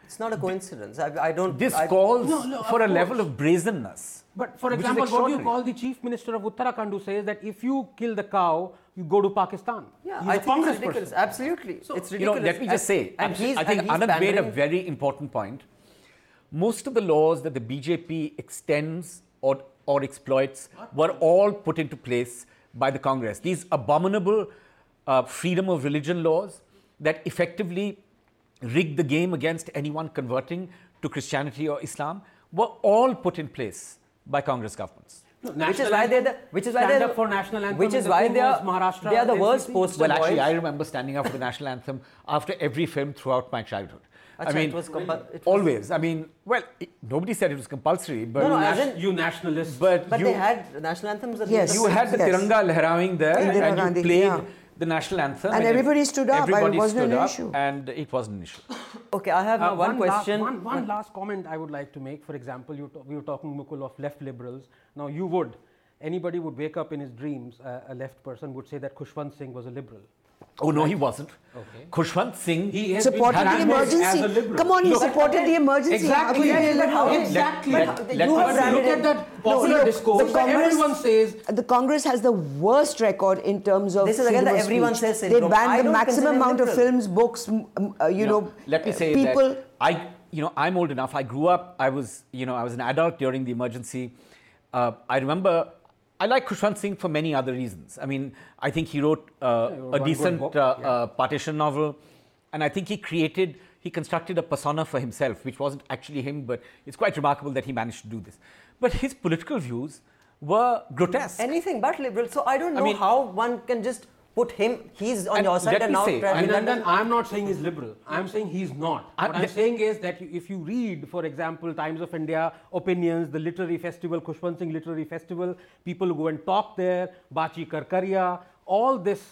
It's not a coincidence. I, I don't. this I, calls No, no, for of a level of brazenness. But for example, what do you call the chief minister of Uttarakhand who says that if you kill the cow, you go to Pakistan? Yeah, He's I a think it's ridiculous. person. Absolutely, it's ridiculous. You know, ridiculous. let me just say, and he's, I think and he's Anand made a very important point. Most of the laws that the BJP extends or, or exploits were all put into place by the Congress. These abominable uh, freedom of religion laws that effectively rig the game against anyone converting to Christianity or Islam were all put in place by Congress governments. No, which is why they're the, which is why stand they're up for national anthem. which is the why they are Maharashtra. they are the worst NCC. poster Well, actually, boys. I remember standing up for the national anthem after every film throughout my childhood. I mean, it was compu- it was- always. I mean, well, it, nobody said it was compulsory, but No, no, You nas- you nationalists. but, But you, they had national anthems. At Yes. you had the Yes. Tiranga lehraving there, Indira and Gandhi, you played yeah. the national anthem, And ev- everybody stood up, and it Everybody wasn't stood an up, issue. and it wasn't an issue. Okay, I have Uh, now one, last- question. one, one last comment I would like to make. For example, you ta- we were talking, Mukul, of left liberals. Now, you would, anybody would wake up in his dreams, uh, a left person would say that Khushwant Singh was a liberal. Oh no, he wasn't. Okay. Khushwant Singh. He has been supported the branded as a emergency. Come on, he Look, supported the emergency. Exactly. How can you- but how- exactly. Let- But let you have say- branded Look at that popular look, discourse. the Congress- Everyone says the Congress has the worst record in terms of This is again the everyone speech. says They banned the maximum consider amount of films, books, m- m- uh, you know, let me say people. that I, you know, I'm old enough. I grew up. I was, you know, I was an adult during the emergency. Uh, I remember. I like Khushwant Singh for many other reasons. I mean, I think he wrote uh, wrote a decent book, uh, yeah. uh, partition novel, and I think he created, he constructed a persona for himself, which wasn't actually him, but it's quite remarkable that he managed to do this. But his political views were grotesque. Anything but liberal. So I don't I know mean- how one can just put him. He's on And your side let and me now. say, try- I mean, Abhinandan, I'm not saying he's liberal. I'm saying he's not. I'm- what I'm saying is that if you read, for example, Times of India opinions, the literary festival, Khushwant Singh Literary Festival, people go and talk there, Bachi Karkaria, all this.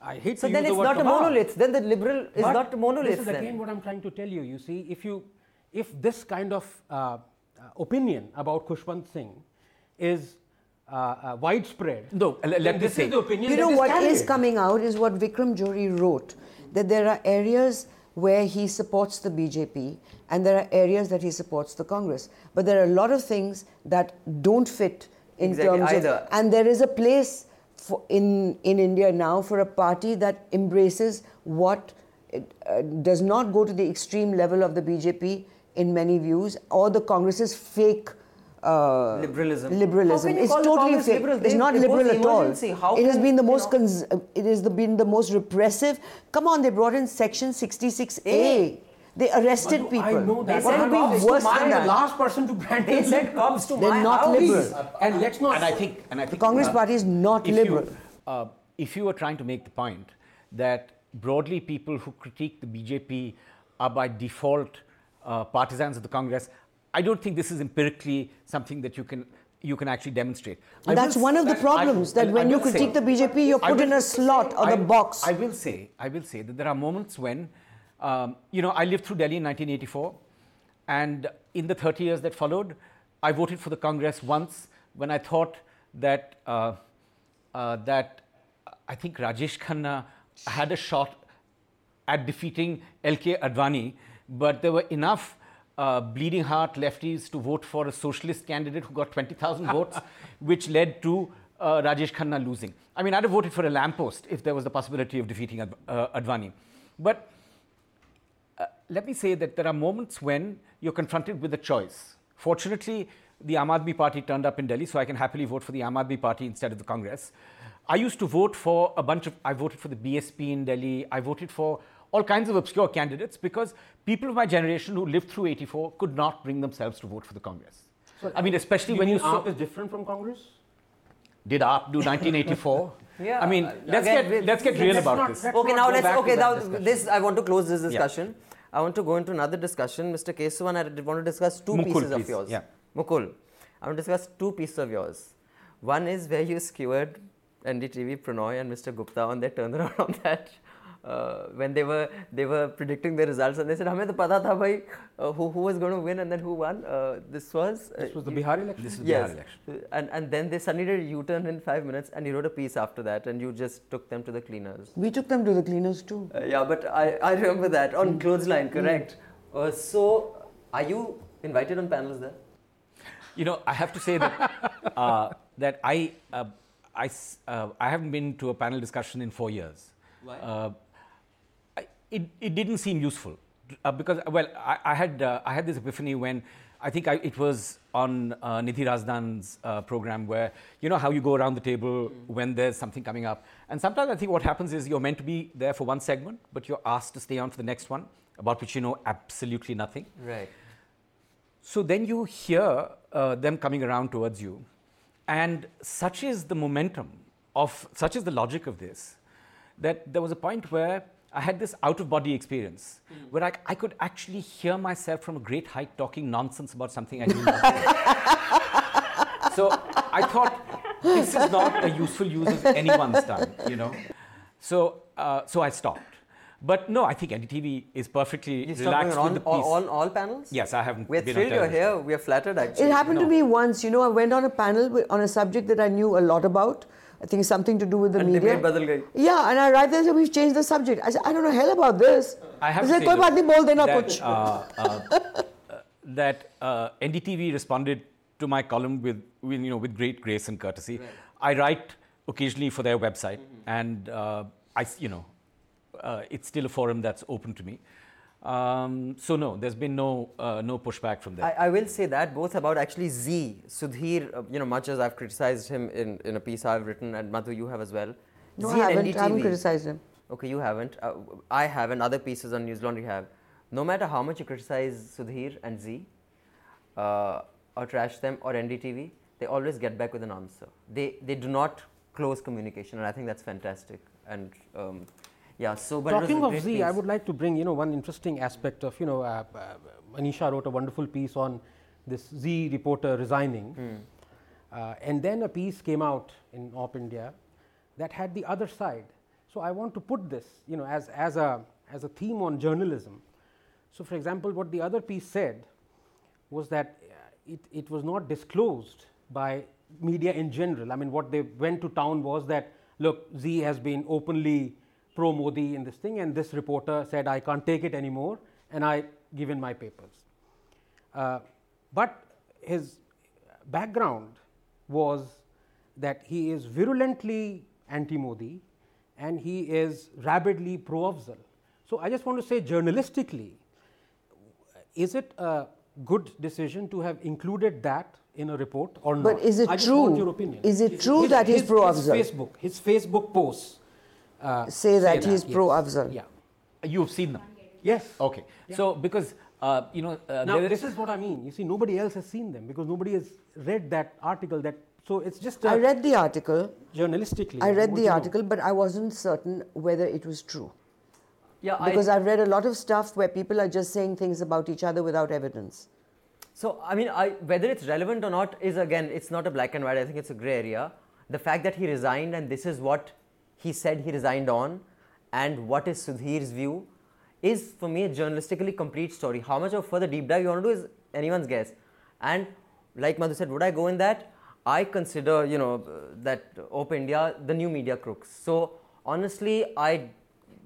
I hate so to then use it's the word not a monolith. Then the liberal is But not a monolith. This is then. again what I'm trying to tell you. You see, if you, if this kind of uh, uh, opinion about Khushwant Singh is uh, uh, widespread, No, let me this say- is the opinion. You know is what is carried. coming out is what Vikram Johri wrote that there are areas where he supports the BJP and there are areas that he supports the Congress. But there are a lot of things that don't fit in Exactly, terms either. of. And there is a place for in, in India now for a party that embraces what it, uh, does not go to the extreme level of the BJP in many views or the Congress's fake. Uh, Liberalism. Liberalism. How can you it's call totally fake. liberal? It's They not impose liberal at all. How it has been the you most. know- Cons- uh, it has the, been the most repressive. Come on, they brought in Section 66A. They arrested But people. I know that. What but would be the worse last- than that? the last person to brand They them sent liberal. cops to They're my not house. liberal. And let's not. and I think, and I think the Congress uh, party is not if liberal. You, uh, if you were trying to make the point that broadly people who critique the BJP are by default uh, partisans of the Congress, I don't think this is empirically something that you can you can actually demonstrate. I that's will one of the I- problems, that I when you will say- critique the BJP, you're put in a slot or I- the box. I will say, I will say that there are moments when, um, you know, I lived through Delhi in 1984, and in the 30 years that followed, I voted for the Congress once when I thought that uh, uh, that I think Rajesh Khanna had a shot at defeating LK Advani, but there were enough uh, bleeding heart lefties to vote for a socialist candidate who got 20,000 votes, which led to uh, Rajesh Khanna losing. I mean, I'd have voted for a lamppost if there was the possibility of defeating Ad- uh, Advani. But uh, let me say that there are moments when you're confronted with a choice. Fortunately, the Aam Aadmi Party turned up in Delhi, so I can happily vote for the Aam Aadmi Party instead of the Congress. I used to vote for a bunch of, I voted for the BSP in Delhi, I voted for all kinds of obscure candidates because people of my generation who lived through 84 could not bring themselves to vote for the Congress. I mean, especially You when mean you saw, AAP is different from Congress? did AAP do 1984? Yeah, I mean, uh, let's again, get let's get real about not- this. okay, now let's. Okay, now this. I want to close this discussion. Yeah. I want to go into another discussion, Mr. Kesavan. I did want to discuss two Mukul, pieces of please. yours. Yeah. Mukul, I want to discuss two pieces of yours. One is where you skewered NDTV, Prannoy, and Mr. Gupta on their turnaround on that Uh, when they were they were predicting the results and they said हमें तो पता था भाई uh, who who was going to win and then who won uh, this was uh, This was the you- Bihar election. This is the yes Bihar election. and and then they suddenly did a U-turn in five minutes and you wrote a piece after that and you just took them to the cleaners We took them to the cleaners too. uh, yeah, but I, I remember that on clothesline, correct? Uh, so, are you invited on panels there? You know, I have to say that uh, that I uh, I s- uh, I haven't been to a panel discussion in four years. Why? It it didn't seem useful uh, because well I, I had uh, I had this epiphany when I think I, it was on uh, Nidhi Razdan's uh, program where you know how you go around the table when there's something coming up, and sometimes I think what happens is you're meant to be there for one segment, but you're asked to stay on for the next one about which you know absolutely nothing. Right. So then you hear uh, them coming around towards you, and such is the momentum of, such is the logic of this, that there was a point where I had this out of body experience where I, I could actually hear myself from a great height talking nonsense about something I knew nothing. About. So I thought this is not a useful use of anyone's time, you know. So, uh, so I stopped. But no, I think NDTV is perfectly You relaxed on with the all, piece. all, all panels? Yes, I haven't We're been thrilled you're here. We're flattered actually. It happened to me once. You know, I went on a panel on a subject that I knew a lot about. I think something to do with the and media. Yeah, and I write there and say, we've changed the subject. I said, I don't know hell about this. I have said, koi baat nahi, bol dena that, kuch. Uh, uh, that uh, NDTV responded to my column with, with, you know, with great grace and courtesy. Right. I write occasionally for their website, mm-hmm. and uh, I, you know, uh, it's still a forum that's open to me. Um, so no, there's been no uh, no pushback from them. I, I will say that both about actually Zee, Sudhir, uh, you know, much as I've criticized him in, in a piece I've written, and Madhu, you have as well. No, Zee I haven't. I haven't criticized him. Okay, you haven't. Uh, I have, and other pieces on News Laundry have. No matter how much you criticize Sudhir and Zee, uh, or trash them, or NDTV, they always get back with an answer. They they do not close communication, and I think that's fantastic. And um, yeah, so but Talking of Zee, I piece. would like to bring you know one interesting aspect of you know uh, uh, Manisha wrote a wonderful piece on this Zee reporter resigning, uh, and then a piece came out in Op India that had the other side. So I want to put this you know as as a as a theme on journalism. So for example, what the other piece said was that uh, it, it was not disclosed by media in general. I mean, what they went to town was that, look, Zee has been openly pro Modi in this thing, and this reporter said, I can't take it anymore, and I give in my papers. Uh, but his background was that he is virulently anti Modi and he is rabidly pro Afzal. So, I just want to say journalistically, is it a good decision to have included that in a report or not? But is it I true? your opinion. Is it true his- that he's pro his Afzal? Facebook, his Facebook posts uh, Say that he's pro yes. Afzal. Yeah. You've seen them. Yes. Okay. So because uh, you know uh, Now, this is what I mean. You see, nobody else has seen them because nobody has read that article. That so it's just uh, I read the article. journalistically. I read the to know. article, but I wasn't certain whether it was true. yeah, I- Because I've read a lot of stuff where people are just saying things about each other without evidence. So, I mean, I, whether it's relevant or not is again, it's not a black and white. I think it's a gray area. The fact that he resigned and this is what he said he resigned on, and what is Sudhir's view, is for me a journalistically complete story. How much of further deep dive you want to do is anyone's guess. And like Madhu said, would I go in that? I consider, you know, that Open India the new media crooks. So honestly, I,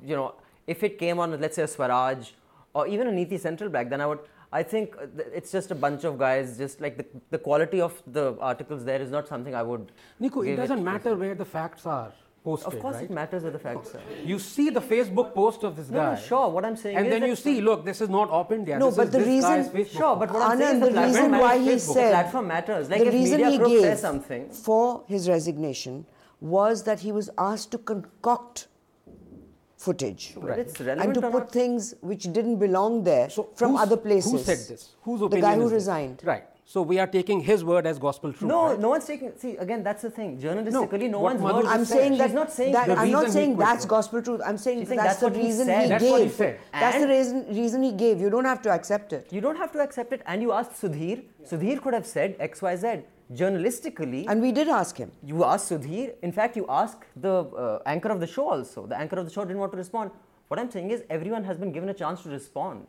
you know, if it came on, let's say a Swaraj or even a Niti Central back, then I would I think it's just a bunch of guys, just like the, the quality of the articles there is not something I would. Niku, it doesn't matter where the facts are posted. Of course, right? it matters where the facts are. You see the Facebook post of this No, guy. no, sure. What I'm saying is And then you see, look, this is not Op India. No, this but the reason- Sure, but what I'm saying Anand, is the platform reason why he Facebook, said platform matters. Like the if reason media he gave something, for his resignation was that he was asked to concoct footage it's and to put things which didn't belong there So from other places. Who said this? Whose opinion? The guy who resigned. Right. So we are taking his word as gospel truth. No, right? no one's taking. See, again, that's the thing. Journalistically, no, what one's Madhu word I'm saying She's that, not saying that I'm not saying that's gospel truth. I'm saying that's, that's the he reason said. he That's gave. what he said. That's the reason reason he gave. You don't have to accept it. You don't have to accept it. And you asked Sudhir. Sudhir could have said X, Y, Z. Journalistically, And we did ask him. you asked Sudhir. In fact, you asked the uh, anchor of the show also. The anchor of the show didn't want to respond. What I'm saying is, everyone has been given a chance to respond.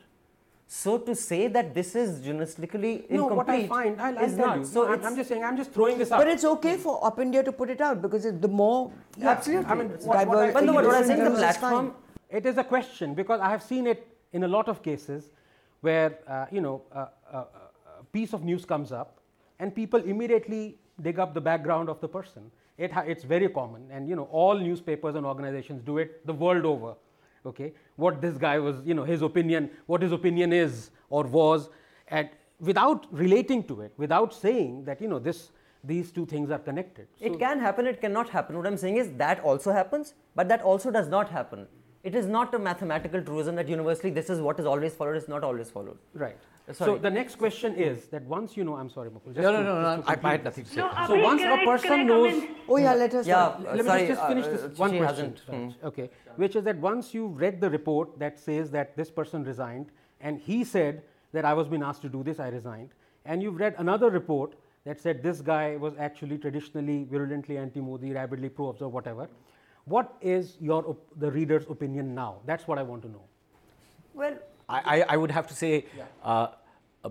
So to say that this is journalistically No, what I incomplete find, I'll, I'll is tell not. you. So I'm, I'm just saying, I'm just throwing this out. But it's okay for Op India to put it out because it, the more absolutely. I mean, It's what, what I, but no, what I think saying, the platform. It is a question because I have seen it in a lot of cases where uh, you know uh, uh, uh, a piece of news comes up and people immediately dig up the background of the person. It ha- it's very common, and you know all newspapers and organizations do it the world over. Okay, what this guy was, you know, his opinion, what his opinion is or was, and without relating to it, without saying that you know this these two things are connected. It can happen, it cannot happen. What I'm saying is that also happens, but that also does not happen. It is not a mathematical truism that universally this is what is always followed, it's not always followed. Right. So the next question is that once you know, I'm sorry, Mukul. just No, to- no, no, just no. to I, I complete had nothing to say. No, So once can a I- person knows. Oh yeah, let us. Yeah, know. uh, let me sorry, just uh, finish uh, this one she question. hasn't, hmm. Raj. Okay, which is that once you've read the report that says that this person resigned, and he said that I was being asked to do this, I resigned, and you've read another report that said this guy was actually traditionally virulently anti-Modi, rabidly pro-observer, whatever. What is your op- the reader's opinion now? That's what I want to know. Well, I, I, I would have to say uh, uh,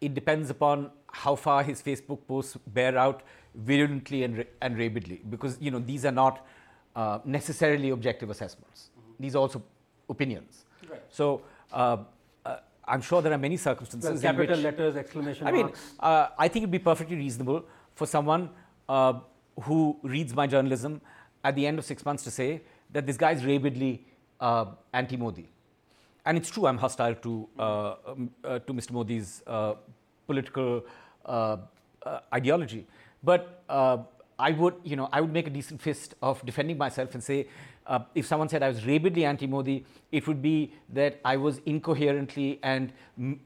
it depends upon how far his Facebook posts bear out virulently and, and rabidly because you know these are not uh, necessarily objective assessments. These are also opinions. So uh, uh, I'm sure there are many circumstances in capital which letters, exclamation I mean, marks. uh, I think it'd be perfectly reasonable for someone uh, who reads my journalism at the end of six months to say that this guy is rabidly uh, anti-Modi. And it's true, I'm hostile to, uh, um, uh, to Mr. Modi's uh, political uh, uh, ideology. But uh, I would, you know, I would make a decent fist of defending myself and say, uh, if someone said I was rabidly anti-Modi, it would be that I was incoherently and m-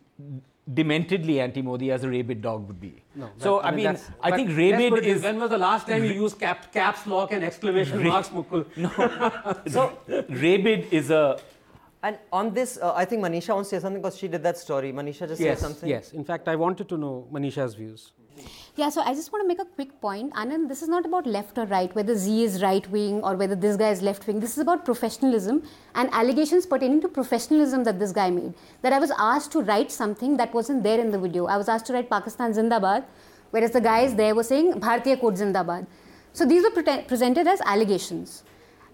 dementedly anti-Modi as a rabid dog would be. No, so I mean, that's- I think rabid put it this, is When was the last time you used cap, caps lock and exclamation marks, Mukul? No. so rabid is a and on this, uh, I think Manisha wants to say something because she did that story. Manisha just Yes, say something. yes. In fact, I wanted to know Manisha's views. Yeah, so I just want to make a quick point. Anand, this is not about left or right, whether Zee is right wing or whether this guy is left wing. This is about professionalism and allegations pertaining to professionalism that this guy made. That I was asked to write something that wasn't there in the video. I was asked to write Pakistan Zindabad, whereas the guys there were saying Bharatiya Kod Zindabad. So these were prete- presented as allegations.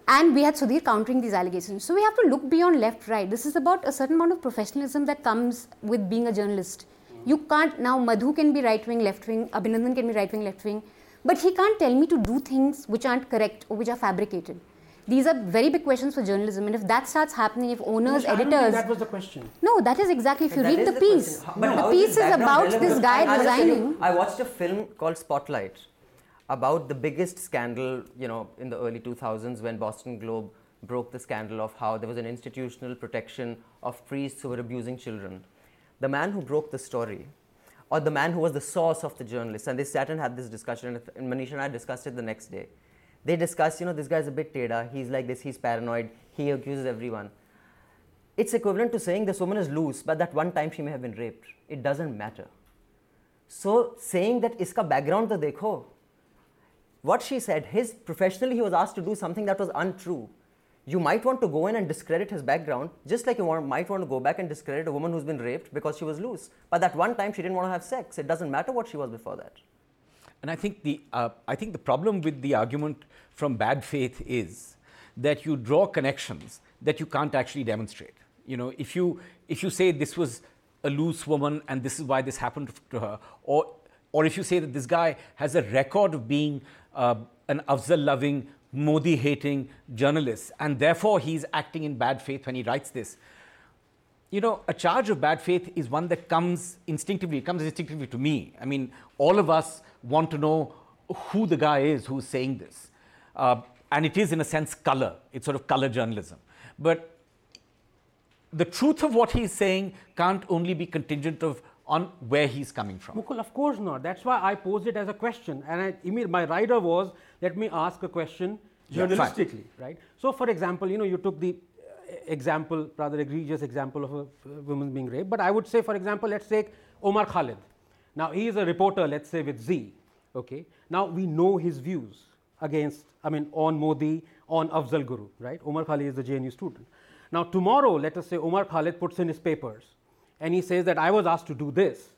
And we had Sudhir countering these allegations. So we have to look beyond left right. This is about a certain amount of professionalism that comes with being a journalist. You can't now Madhu can be right wing, left wing, Abhinandan can be right wing, left wing, but he can't tell me to do things which aren't correct or which are fabricated. These are very big questions for journalism, and if that starts happening, if owners, I don't editors, that was the question. no, that is exactly. If you That read is the piece, question. How- but the piece this is about relevant? this guy I- I'll just tell you, resigning. I watched a film called Spotlight about the biggest scandal, you know, in the early 2000s when Boston Globe broke the scandal of how there was an institutional protection of priests who were abusing children. The man who broke the story, or the man who was the source of the journalist, and they sat and had this discussion, and- Manish and I discussed it the next day. They discussed, you know, this guy's a bit teda, he's like this, he's paranoid, he accuses everyone. It's equivalent to saying this woman is loose, but that one time she may have been raped. It doesn't matter. So saying that iska background to dekho, what she said, his professionally he was asked to do something that was untrue. You might want to go in and discredit his background, just like you want, might want to go back and discredit a woman who's been raped because she was loose. But that one time she didn't want to have sex. It doesn't matter what she was before that. And I think the, uh, I think the problem with the argument from bad faith is that you draw connections that you can't actually demonstrate. You know, if you, if you say this was a loose woman and this is why this happened to her, or, or if you say that this guy has a record of being uh, an Afzal loving, Modi hating journalist, and therefore he's acting in bad faith when he writes this. You know, a charge of bad faith is one that comes instinctively, it comes instinctively to me. I mean, all of us want to know who the guy is who's saying this. Uh, and it is, in a sense, color. It's sort of color journalism. But the truth of what he's saying can't only be contingent of on where he's coming from. Mukul, of course not. That's why I posed it as a question. And I, my rider was, let me ask a question journalistically, yeah, right? So, for example, you know, you took the uh, example, rather egregious example of a woman being raped. But I would say, for example, let's take Umar Khalid. Now, he is a reporter, let's say, with Zee. Okay. Now, we know his views against, I mean, on Modi, on Afzal Guru, right? Umar Khalid is a JNU student. Now, tomorrow, let us say Umar Khalid puts in his papers and he says that I was asked to do this.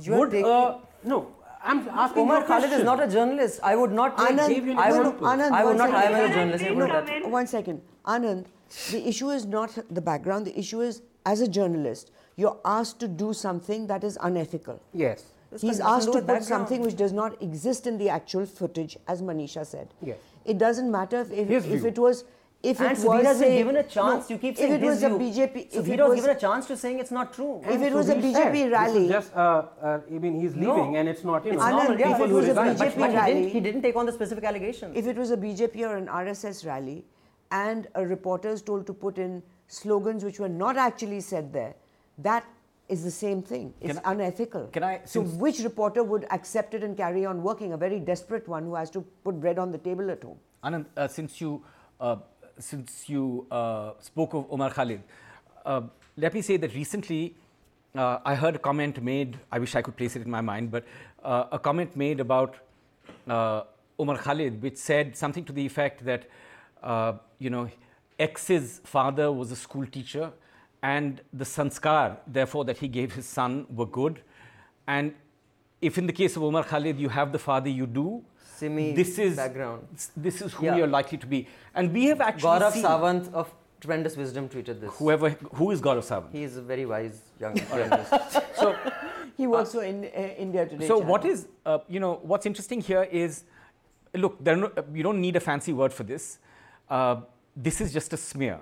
You would, uh, no, I'm asking Umar Khalid is not a journalist. I would not. Anand, I would, Anand, I would not hire a journalist. No, one second, Anand. The issue is not the background. The issue is, as a journalist, you're asked to do something that is unethical. Yes. This He's asked to put background. something which does not exist in the actual footage, as Manisha said. Yes. It doesn't matter if, if, if it was if and it was has been given a chance, no, you keep saying if it was a BJP, if it was given a chance to saying it's not true. If it was a BJP rally, just uh, uh, I mean he's leaving no, and it's not you know. Anand, yeah, if it was a BJP but, but rally, he didn't, he didn't take on the specific allegation. If it was a BJP or an RSS rally, and a reporter is told to put in slogans which were not actually said there, that is the same thing. It's can unethical. Can I? So, which reporter would accept it and carry on working? A very desperate one who has to put bread on the table at home. Anand, uh, since you uh, since you uh, spoke of Umar Khalid, uh, let me say that recently uh, I heard a comment made. I wish I could place it in my mind, but a comment made about Umar Khalid, which said something to the effect that you know X's father was a school teacher and the sanskar, therefore, that he gave his son were good. And if in the case of Umar Khalid, you have the father you do, Simi this is, background. This is who yeah. you're likely to be. And we have actually Gaurav seen Sawant of tremendous wisdom tweeted this. Whoever, who is Gaurav Sawant? He is a very wise young journalist. so he works uh, for in, uh, India Today. So what is, uh, you know, what's interesting here is, look, no, you don't need a fancy word for this. Uh, this is just a smear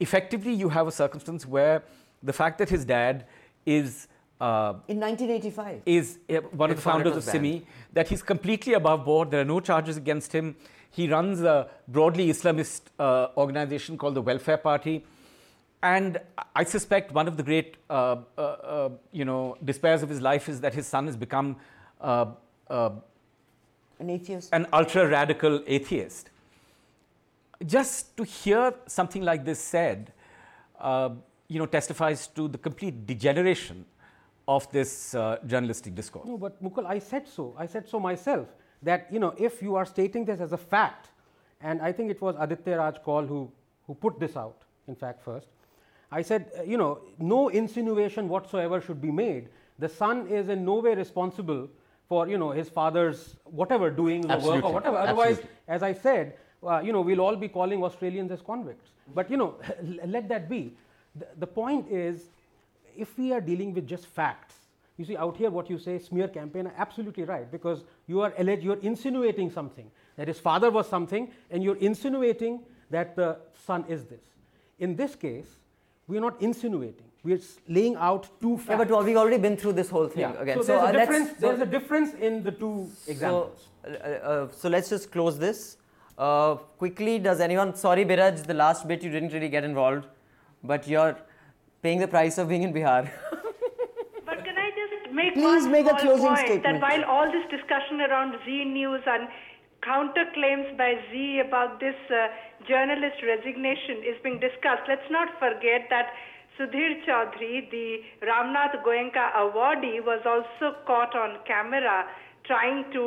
effectively you have a circumstance where the fact that his dad is uh, in 1985 is uh, one of the founders of Simi, that he's completely above board. There are no charges against him. He runs a broadly Islamist uh, organization called the Welfare Party. And I suspect one of the great, uh, uh, uh, you know, despairs of his life is that his son has become an atheist, an ultra radical atheist just to hear something like this said, uh, you know, testifies to the complete degeneration of this uh, journalistic discourse. No, but Mukul, I said so. I said so myself that you know if you are stating this as a fact, and I think it was Aditya Raj Kaul who who put this out. In fact, first, I said uh, you know no insinuation whatsoever should be made. The son is in no way responsible for you know his father's whatever doing the Absolutely. work or whatever. Otherwise, Absolutely. as I said, uh, you know, we'll all be calling Australians as convicts. But, you know, let that be. The, the point is, if we are dealing with just facts, you see, out here, what you say, smear campaign, absolutely right, because you are alleged, you're insinuating something that his father was something, and you're insinuating that the son is this. In this case, we're not insinuating. We're laying out two facts. Yeah, but we've already been through this whole thing yeah. again. So, so, there's, uh, a difference, there's a difference in the two examples. So, uh, uh, so let's just close this. Uh, quickly, does anyone, sorry Biraj, the last bit you didn't really get involved, but you're paying the price of being in Bihar. but can I just make Please one make a closing point statement. that while all this discussion around Zee News and counterclaims by Zee about this uh, journalist resignation is being discussed, let's not forget that Sudhir Chaudhary, the Ramnath Goenka awardee, was also caught on camera trying to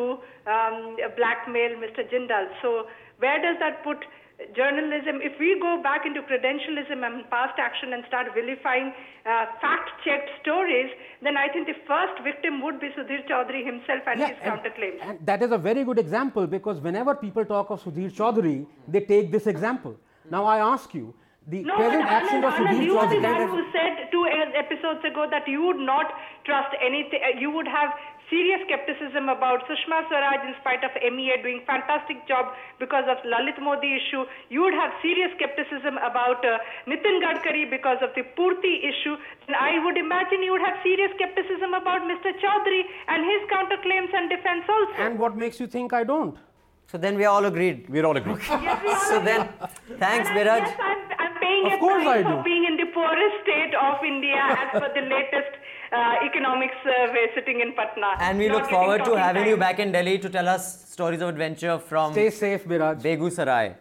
um, blackmail Mr. Jindal. So, where does that put journalism? If we go back into credentialism and past action and start vilifying uh, fact checked stories, then I think the first victim would be Sudhir Chaudhary himself and his and, counterclaims. and that is a very good example because whenever people talk of Sudhir Chaudhary, they take this example. Now I ask you, the No, present but action Anand, of Anand, Sudhir you are the Chaudhary. one who said two episodes ago that you would not trust anything. You would have serious skepticism about Sushma Swaraj in spite of MEA doing fantastic job because of Lalit Modi issue. You would have serious skepticism about uh, Nitin Gadkari because of the Purti issue. And I would imagine you would have serious skepticism about Mr. Chaudhary and his counterclaims and defense also. And what makes you think I don't? So then we all agreed. We're all agreed. Yes, we So are- then, thanks, And I- Biraj. Yes, I'm, I'm paying Of a course price I for being in the poorest state of India as per the latest uh, economic survey sitting in Patna. And we Not look forward to talking having you back in Delhi to tell us stories of adventure from Stay safe, Biraj. Begusarai.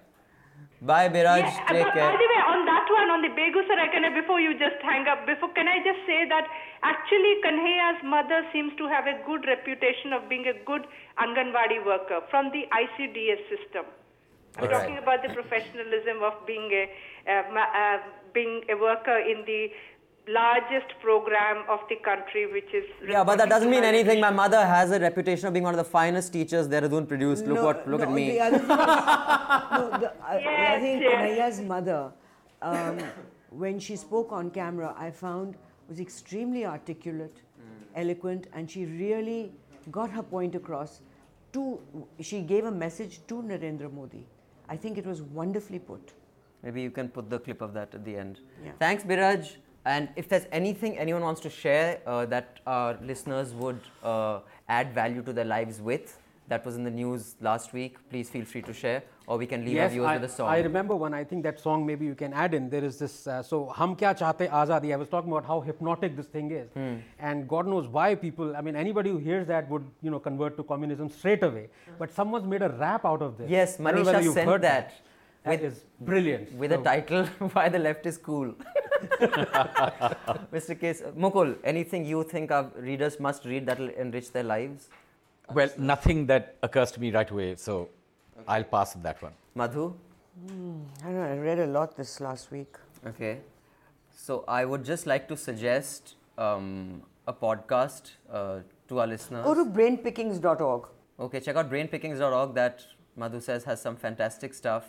Bye, Biraj. Yeah, Take but care. by the way, on that one, on the Begusarai, can I, before you just hang up, before can I just say that actually Kanhaiya's mother seems to have a good reputation of being a good Anganwadi worker from the ICDS system. I'm Alright. talking about the professionalism of being a uh, ma- uh, being a worker in the largest program of the country, which is Yeah, but that doesn't mean anything. My mother has a reputation of being one of the finest teachers Dehradun produced. Look No, what, look no, at me. The other thing is, no, the, uh, Yes, I think yes. Kanhaiya's mother, um, when she spoke on camera, I found was extremely articulate, eloquent, and she really got her point across. To she gave a message to Narendra Modi. I think it was wonderfully put. Maybe you can put the clip of that at the end. Yeah. Thanks, Biraj. And if there's anything anyone wants to share uh, that our listeners would uh, add value to their lives with, that was in the news last week, please feel free to share, or we can leave our Yes, viewers I, with a song. I remember one. I think that song maybe you can add in. There is this. Uh, so, Hum Kya Chahte Azadi. I was talking about how hypnotic this thing is, Hmm. and God knows why people. I mean, anybody who hears that would you know convert to communism straight away. But someone's made a rap out of this. Yes, I don't know whether Manisha sent heard that. That with- is brilliant. with a title why the left is cool mr case mukul anything you think our readers must read that will enrich their lives Well, nothing that occurs to me right away, so I'll pass on that one. madhu I don't know. I read a lot this last week. okay so i would just like to suggest um, a podcast uh, to our listeners Go to brainpickings.org. Okay, check out brainpickings.org that Madhu says has some fantastic stuff.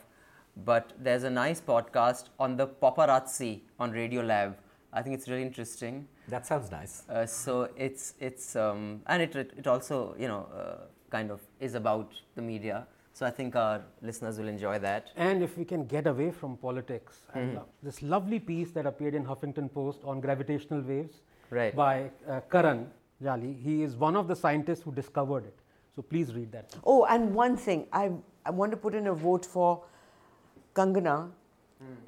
But there's a nice podcast on the paparazzi on Radiolab. I think it's really interesting. That sounds nice. Uh, so it's it's um, and it it also you know uh, kind of is about the media. So I think our listeners will enjoy that. And if we can get away from politics, Mm-hmm. love this lovely piece that appeared in Huffington Post on gravitational waves Right. by uh, Karan Jani. He is one of the scientists who discovered it. So please read that. Oh, and one thing, I, I want to put in a vote for Kangana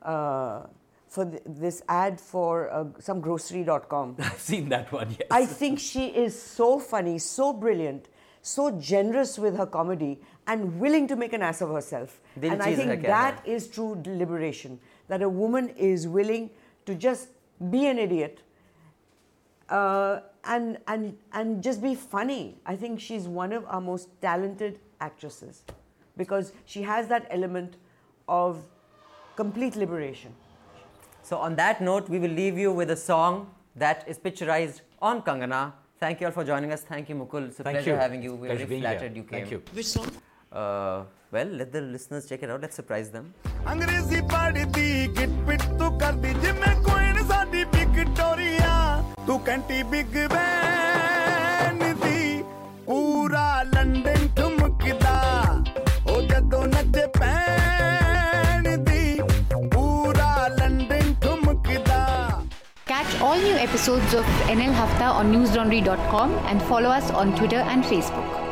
uh, for th- this ad for uh, some grocery.com. I've seen that one, yes. I think she is so funny, so brilliant, so generous with her comedy, and willing to make an ass of herself. Dil and I think that is true liberation. That a woman is willing to just be an idiot uh, and, and, and just be funny. I think she's one of our most talented actresses because she has that element of complete liberation. So on that note, we will leave you with a song that is picturized on Kangana. Thank you all for joining us. Thank you, Mukul. It's a Thank pleasure you. having you. We're Pleasure very being flattered here. you came. Thank you. Which song? Uh, well, let the listeners check it out. Let's surprise them. ਅੰਗਰੇਜ਼ੀ ਪੜਦੀ ਗਿਟ ਪਿਟ ਤੂੰ ਕਰਦੀ ਜਿਵੇਂ coin ਸਾਡੀ Victoria ਤੂੰ ਕੰਟੀ big ban all new episodes of NL Hafta on newslaundry.com and follow us on Twitter and Facebook.